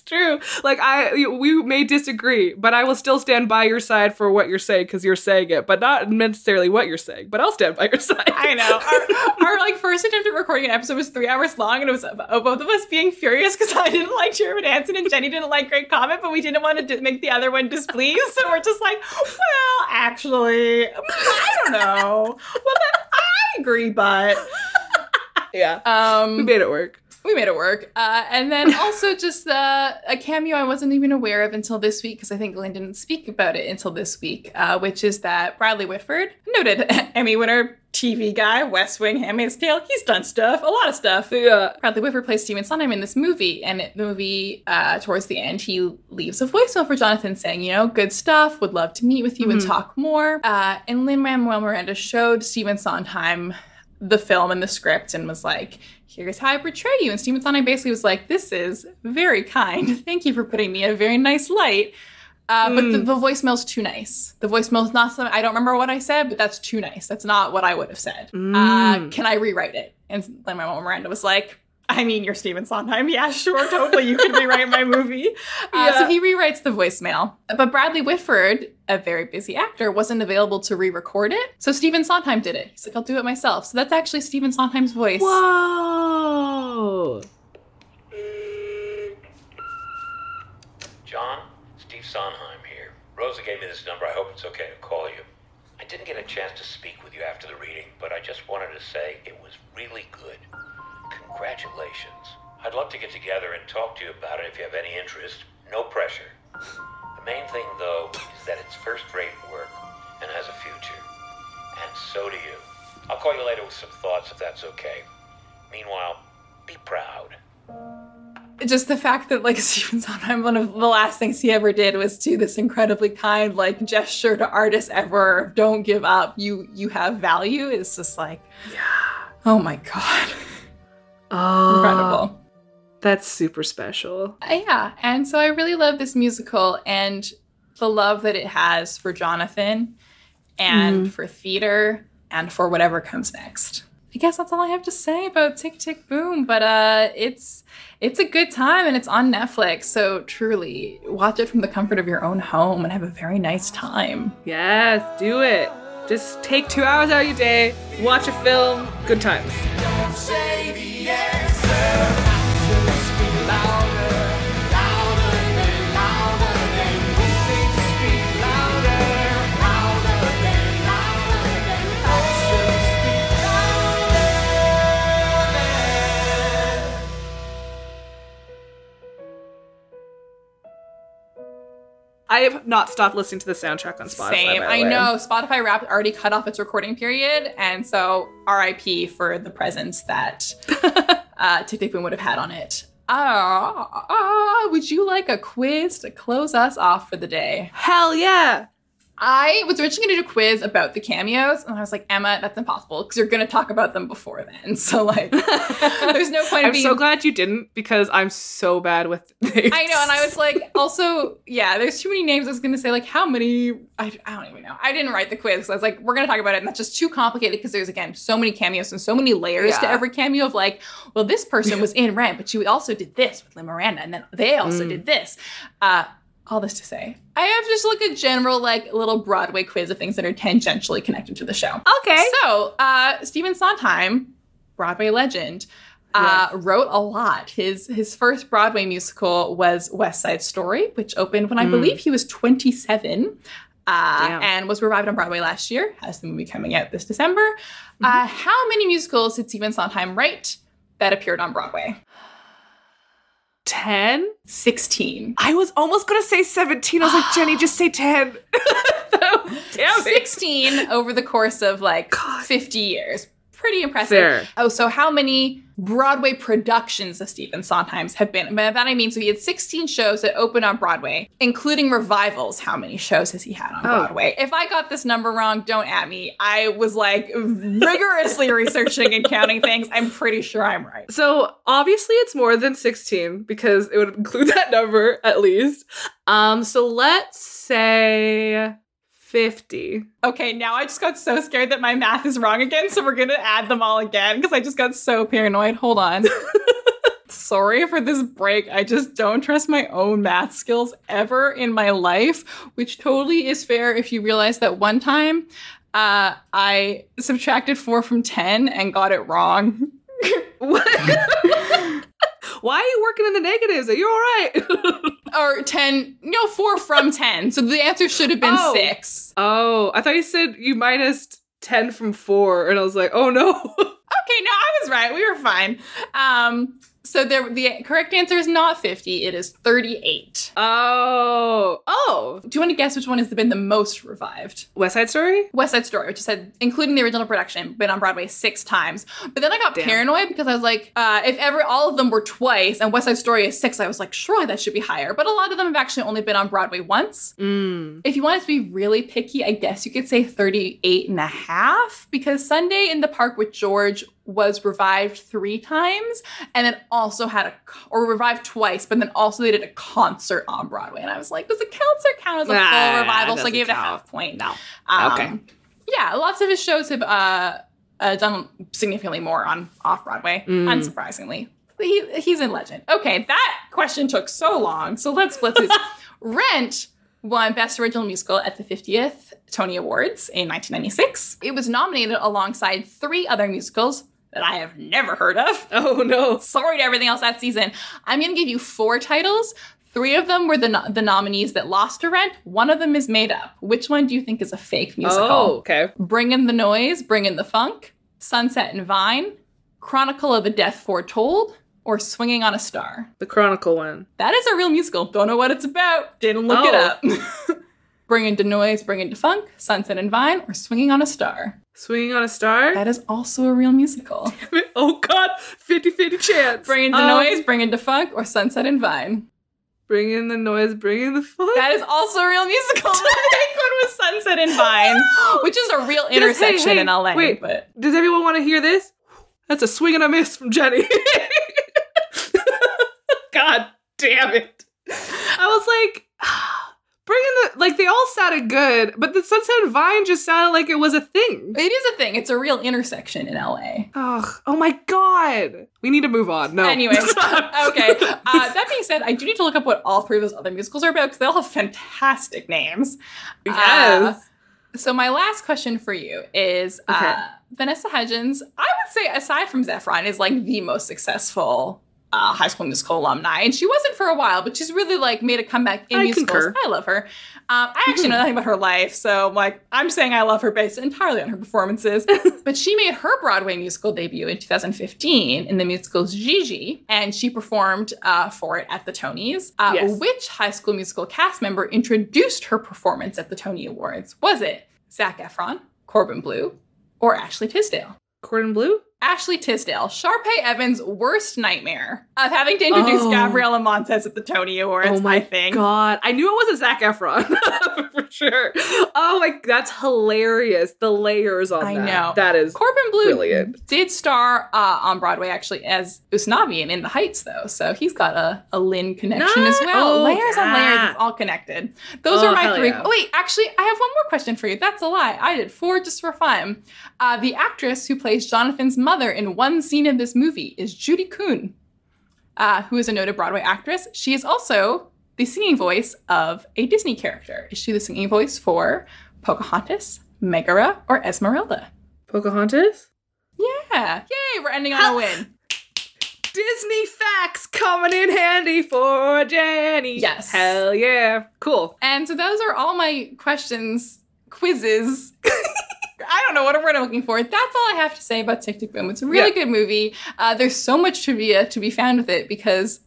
[SPEAKER 2] true. Like I, we may disagree, but I will still stand by your side for what you're saying because you're saying it, but not necessarily what you're saying. But I'll stand by your [laughs] side.
[SPEAKER 1] I know. Our, our like first attempt at recording an episode was three hours long, and it was both of us being furious because I didn't like Sherman Hanson and Jenny didn't like Great Comet, but we didn't want to make the other one displeased. So we're just like, well, actually, I don't know. Well, then I agree, but [laughs]
[SPEAKER 2] yeah, um, we made it work
[SPEAKER 1] we made it work. Uh, and then [laughs] also just uh, a cameo I wasn't even aware of until this week because I think Lin didn't speak about it until this week, uh, which is that Bradley Whitford, noted [laughs] Emmy winner, TV guy, West Wing, Handmaid's Tale, he's done stuff, a lot of stuff. Yeah. Bradley Whitford plays Stephen Sondheim in this movie, and the movie, uh, towards the end, he leaves a voicemail for Jonathan saying, you know, good stuff, would love to meet with you mm-hmm. and talk more. Uh, and Lin-Manuel Miranda showed Stephen Sondheim the film and the script and was like, here's how I portray you. And Stephen Sondheim basically was like, this is very kind. [laughs] Thank you for putting me in a very nice light. Uh, mm. But the, hmm. the, voicemail's too nice. The voicemail's not something, I don't remember what I said, but that's too nice. That's not what I would have said. Mm. Uh, can I rewrite it? And then my mom Miranda was like, I mean, you're Stephen Sondheim. Yeah, sure, totally. You can rewrite my movie. [laughs] Uh, yeah. So he rewrites the voicemail. But Bradley Whitford, a very busy actor, wasn't available to re record it. So Stephen Sondheim did it. He's like, I'll do it myself. So that's actually Stephen Sondheim's voice.
[SPEAKER 2] Whoa.
[SPEAKER 3] John, Steve Sondheim here. Rosa gave me this number. I hope it's okay to call you. I didn't get a chance to speak with you after the reading, but I just wanted to say it was really good. Congratulations. I'd love to get together and talk to you about it if you have any interest. No pressure. The main thing, though, is that it's first rate work and has a future. And so do you. I'll call you later with some thoughts if that's okay. Meanwhile, be proud.
[SPEAKER 1] Just the fact that like [laughs] Stephen Sondheim, one of the last things he ever did was do this incredibly kind like gesture to artists ever. Don't give up. You you have value. Is just like, yeah. Oh my god. [laughs]
[SPEAKER 2] Oh, incredible. That's super special.
[SPEAKER 1] Uh, yeah. And so I really love this musical and the love that it has for Jonathan and mm. for theater and for whatever comes next. I guess that's all I have to say about Tick Tick Boom, but uh it's it's a good time and it's on Netflix. So truly watch it from the comfort of your own home and have a very nice time.
[SPEAKER 2] Yes, do it. Just take 2 hours out of your day, watch a film, good times. I have not stopped listening to the soundtrack on Spotify.
[SPEAKER 1] Same. I know Spotify Wrapped already cut off its recording period, and so RIP for the presence that [laughs] uh, Tick Tick Boom would have had on it. Ah, uh, uh, would you like a quiz to close us off for the day?
[SPEAKER 2] Hell yeah!
[SPEAKER 1] I was originally going to do a quiz about the cameos, and I was like, Emma, that's impossible because you're going to talk about them before then. [laughs] So like, [laughs] there's no point.
[SPEAKER 2] I'm
[SPEAKER 1] being-
[SPEAKER 2] so glad you didn't because I'm so bad with [laughs] names.
[SPEAKER 1] I know, and I was like, also, yeah, there's too many names. I was going to say like, how many? I, I don't even know. I didn't write the quiz. So I was like, we're going to talk about it, and that's just too complicated because there's again so many cameos and so many layers to every cameo of like, well, this person was in Rent, but she also did this with Lin Miranda, and then they also
[SPEAKER 2] Mm.
[SPEAKER 1] did this. Uh, all this to say, I have just like a general like little Broadway quiz of things that are tangentially connected to the show.
[SPEAKER 2] Okay.
[SPEAKER 1] So, uh, Stephen Sondheim, Broadway legend, uh, wrote a lot. His his first Broadway musical was West Side Story, which opened when I
[SPEAKER 2] Mm.
[SPEAKER 1] believe he was 27. Uh, and was revived on Broadway last year. Has the movie coming out this December.
[SPEAKER 2] Mm-hmm.
[SPEAKER 1] Uh, how many musicals did Stephen Sondheim write that appeared on Broadway?
[SPEAKER 2] 10?
[SPEAKER 1] 16.
[SPEAKER 2] I was almost going to say 17. I was like, Jenny, just say 10. [laughs] Damn it.
[SPEAKER 1] 16 over the course of like
[SPEAKER 2] God.
[SPEAKER 1] 50 years. Pretty impressive.
[SPEAKER 2] Fair.
[SPEAKER 1] Oh, so how many Broadway productions of Stephen Sondheim's have been? By that I mean, so he had 16 shows that opened on Broadway, including revivals. How many shows has he had on
[SPEAKER 2] Oh.
[SPEAKER 1] Broadway? If I got this number wrong, don't at me. I was like rigorously [laughs] researching and counting things. I'm pretty sure I'm right.
[SPEAKER 2] So obviously it's more than 16 because it would include that number at least. Um, so let's say 50.
[SPEAKER 1] Okay, now I just got so scared that my math is wrong again, so we're gonna add them all again because I just got so paranoid. Hold on. [laughs] Sorry for this break. I just don't trust my own math skills ever in my life, which totally is fair if you realize that one time uh, I subtracted four from 10 and got it wrong.
[SPEAKER 2] What? [laughs] [laughs] Why are you working in the negatives? Are you all right? [laughs]
[SPEAKER 1] or 10, no, four from 10. So the answer should have been
[SPEAKER 2] Oh.
[SPEAKER 1] six.
[SPEAKER 2] oh, I thought you said you minus 10 from 4 and I was like, "Oh no." [laughs]
[SPEAKER 1] Okay, no, I was right. We were fine. Um, so there, the correct answer is not 50. It is 38.
[SPEAKER 2] oh. Oh.
[SPEAKER 1] Do you want to guess which one has been the most revived?
[SPEAKER 2] West Side Story?
[SPEAKER 1] West Side Story, which I said, including the original production, been on Broadway six times. But then I got
[SPEAKER 2] Damn.
[SPEAKER 1] paranoid because I was like, uh, if ever all of them were twice and West Side Story is six, I was like, surely that should be higher. But a lot of them have actually only been on Broadway once.
[SPEAKER 2] Mm.
[SPEAKER 1] If you wanted to be really picky, I guess you could say 38 and a half because Sunday in the Park with George was revived three times and then also had a, or revived twice, but then also they did a concert on Broadway. And I was like, does a concert count as a
[SPEAKER 2] Nah,
[SPEAKER 1] full revival? So I gave it a half point.
[SPEAKER 2] No.
[SPEAKER 1] Um,
[SPEAKER 2] Okay.
[SPEAKER 1] Yeah, lots of his shows have uh, uh, done significantly more on off Broadway,
[SPEAKER 2] Mm.
[SPEAKER 1] unsurprisingly. He, he's a legend. Okay, that question took so long. So let's this. [laughs] Rent won Best Original Musical at the 50th Tony Awards in 1996. It was nominated alongside three other musicals that I have never heard of. [laughs]
[SPEAKER 2] Oh no.
[SPEAKER 1] Sorry to everything else that season. I'm going to give you four titles. Three of them were the, no- the nominees that lost to Rent. One of them is made up. Which one do you think is a fake musical?
[SPEAKER 2] Oh, okay.
[SPEAKER 1] Bring in the Noise, Bring in the Funk, Sunset and Vine, Chronicle of a Death Foretold, or Swinging on a Star.
[SPEAKER 2] The Chronicle one.
[SPEAKER 1] That is a real musical. Don't know what it's about. Didn't look it
[SPEAKER 2] Oh.
[SPEAKER 1] up. [laughs] Bring in the Noise, Bring in the Funk, Sunset and Vine, or Swinging on a Star.
[SPEAKER 2] Swinging on a Star?
[SPEAKER 1] That is also a real musical. [laughs]
[SPEAKER 2] oh god, 50-50 chance.
[SPEAKER 1] Bring into
[SPEAKER 2] Um,
[SPEAKER 1] Noise, Bring in the Funk, or Sunset and Vine.
[SPEAKER 2] Bring in the noise, bring in the fun.
[SPEAKER 1] That is also a real musical. [laughs] [laughs] the fake one was Sunset and Vine, [gasps] which is a real
[SPEAKER 2] hey,
[SPEAKER 1] intersection
[SPEAKER 2] hey,
[SPEAKER 1] in LA.
[SPEAKER 2] wait.
[SPEAKER 1] But
[SPEAKER 2] Does everyone want to hear this? That's a swing and a miss from Jenny. God damn it. I was like, [sighs] bring in the, like, they all sounded good, but the Sunset and Vine just sounded like it was a thing.
[SPEAKER 1] it is a thing. It's a real intersection in LA.
[SPEAKER 2] Oh, oh my God. We need to move on. No.
[SPEAKER 1] Anyways, [laughs] okay. Uh, that being said, I do need to look up what all three of those other musicals are about because they all have fantastic names.
[SPEAKER 2] yes.
[SPEAKER 1] So my last question for you is uh, Vanessa Hudgens. I would say, aside from Zac Efron, is like the most successful uh, High School Musical alumni, and she wasn't for a while, but she's really like made a comeback in
[SPEAKER 2] I
[SPEAKER 1] musicals.
[SPEAKER 2] concur.
[SPEAKER 1] I love her. Um, I actually know nothing about her life, so like I'm saying I love her based entirely on her performances. [laughs] but she made her Broadway musical debut in 2015 in the musical Gigi, and she performed uh, for it at the Tonys. Uh,
[SPEAKER 2] Yes.
[SPEAKER 1] Which High School Musical cast member introduced her performance at the Tony Awards? Was it Zac Efron, Corbin Bleu, or Ashley Tisdale?
[SPEAKER 2] Corbin Bleu?
[SPEAKER 1] Ashley Tisdale, Sharpay Evans' worst nightmare of having to introduce
[SPEAKER 2] Oh.
[SPEAKER 1] Gabriella Montez at the Tony Awards.
[SPEAKER 2] oh my
[SPEAKER 1] I think.
[SPEAKER 2] god! I knew it wasn't Zac Efron [laughs] for sure. Oh my, that's hilarious. The layers on
[SPEAKER 1] I
[SPEAKER 2] that.
[SPEAKER 1] know.
[SPEAKER 2] That is
[SPEAKER 1] Corbin Bleu
[SPEAKER 2] Brilliant.
[SPEAKER 1] did star uh, on Broadway actually as Usnavi in In the Heights, though, so he's got a, a Lin connection as well.
[SPEAKER 2] Oh,
[SPEAKER 1] layers on layers, it's all connected. Those
[SPEAKER 2] Oh,
[SPEAKER 1] are my three.
[SPEAKER 2] yeah.
[SPEAKER 1] Oh, wait, actually, I have one more question for you. That's a lie. I did four just for fun. Uh, the actress who plays Jonathan's mother in one scene of this movie is Judy Kuhn, uh, who is a noted Broadway actress. She is also the singing voice of a Disney character. Is she the singing voice for Pocahontas, Megara, or Esmeralda?
[SPEAKER 2] Pocahontas.
[SPEAKER 1] Yeah. Yay, we're ending on a win.
[SPEAKER 2] Disney facts coming in handy for Jenny.
[SPEAKER 1] Yes.
[SPEAKER 2] Hell yeah. Cool.
[SPEAKER 1] And so those are all my questions, quizzes. [laughs] I don't know what word I'm looking for. That's all I have to say about Tick Tick Boom. It's a really
[SPEAKER 2] Yeah.
[SPEAKER 1] good movie. Uh, there's so much trivia to be found with it because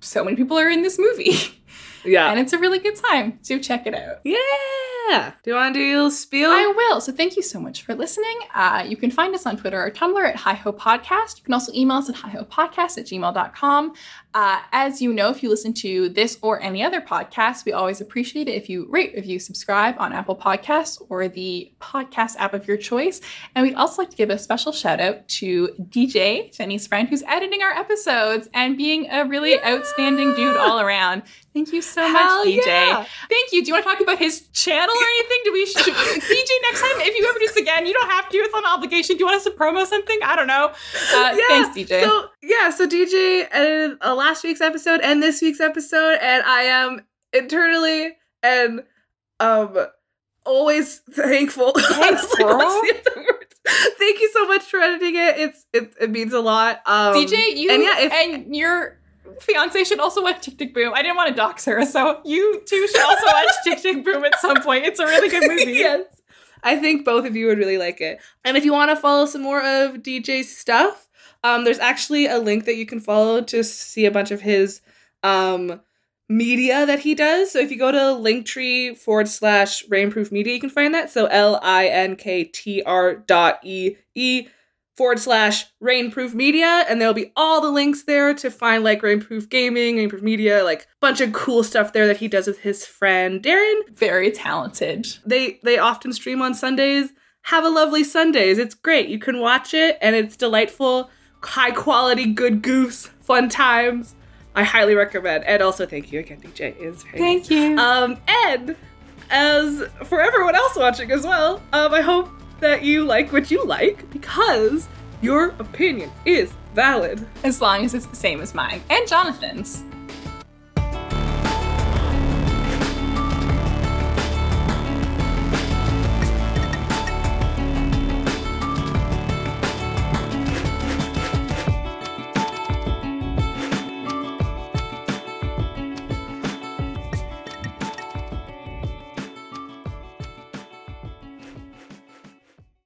[SPEAKER 1] so many people are in this movie. [laughs]
[SPEAKER 2] Yeah.
[SPEAKER 1] and it's a really good time. So check it out.
[SPEAKER 2] yeah. Do you want to do your spiel?
[SPEAKER 1] I will. So thank you so much for listening. Uh, you can find us on Twitter or Tumblr at Hi Ho Podcast. You can also email us at hihopodcast at gmail.com. Uh, as you know, if you listen to this or any other podcast, we always appreciate it if you rate, review, subscribe on Apple Podcasts or the podcast app of your choice. And we'd also like to give a special shout out to DJ, Jenny's friend, who's editing our episodes and being a really outstanding dude all around. Thank you so
[SPEAKER 2] Hell
[SPEAKER 1] much, DJ.
[SPEAKER 2] yeah.
[SPEAKER 1] Thank you. Do you want to talk about his channel or anything? Do we should, [laughs] DJ next time? If you ever do this again, you don't have to. It's an obligation. Do you want us to promo something? I don't know. Uh, Thanks, DJ.
[SPEAKER 2] So yeah, so DJ edited uh, last week's episode and this week's episode, and I am internally and um always thankful.
[SPEAKER 1] Thanks,
[SPEAKER 2] Honestly,
[SPEAKER 1] girl.
[SPEAKER 2] what's the other word? Thank you so much for editing it. It's it, it means a lot. Um,
[SPEAKER 1] DJ, you
[SPEAKER 2] and yeah, if-
[SPEAKER 1] and your fiance should also watch Tick Tick Boom. I didn't want to dox her, so you two should also watch Tick Tick Boom at some point. It's a really good movie. [laughs]
[SPEAKER 2] yes. I think both of you would really like it. And if you want to follow some more of DJ's stuff, um, there's actually a link that you can follow to see a bunch of his um, media that he does. So if you go to linktree forward slash rainproof media, you can find that. So L I N K T R dot E E forward slash rainproof media. And there'll be all the links there to find like rainproof gaming, rainproof media, like bunch of cool stuff there that he does with his friend Darren
[SPEAKER 1] Very talented.
[SPEAKER 2] they they often stream on Sundays. Have a lovely Sundays. It's great. You can watch it and it's delightful, high quality, good goofs, fun times. I highly recommend. And also thank you again, DJ. Is very
[SPEAKER 1] Thank you.
[SPEAKER 2] um, and as for everyone else watching as well, um, I hope that you like what you like because your opinion is valid.
[SPEAKER 1] as long as it's the same as mine and Jonathan's.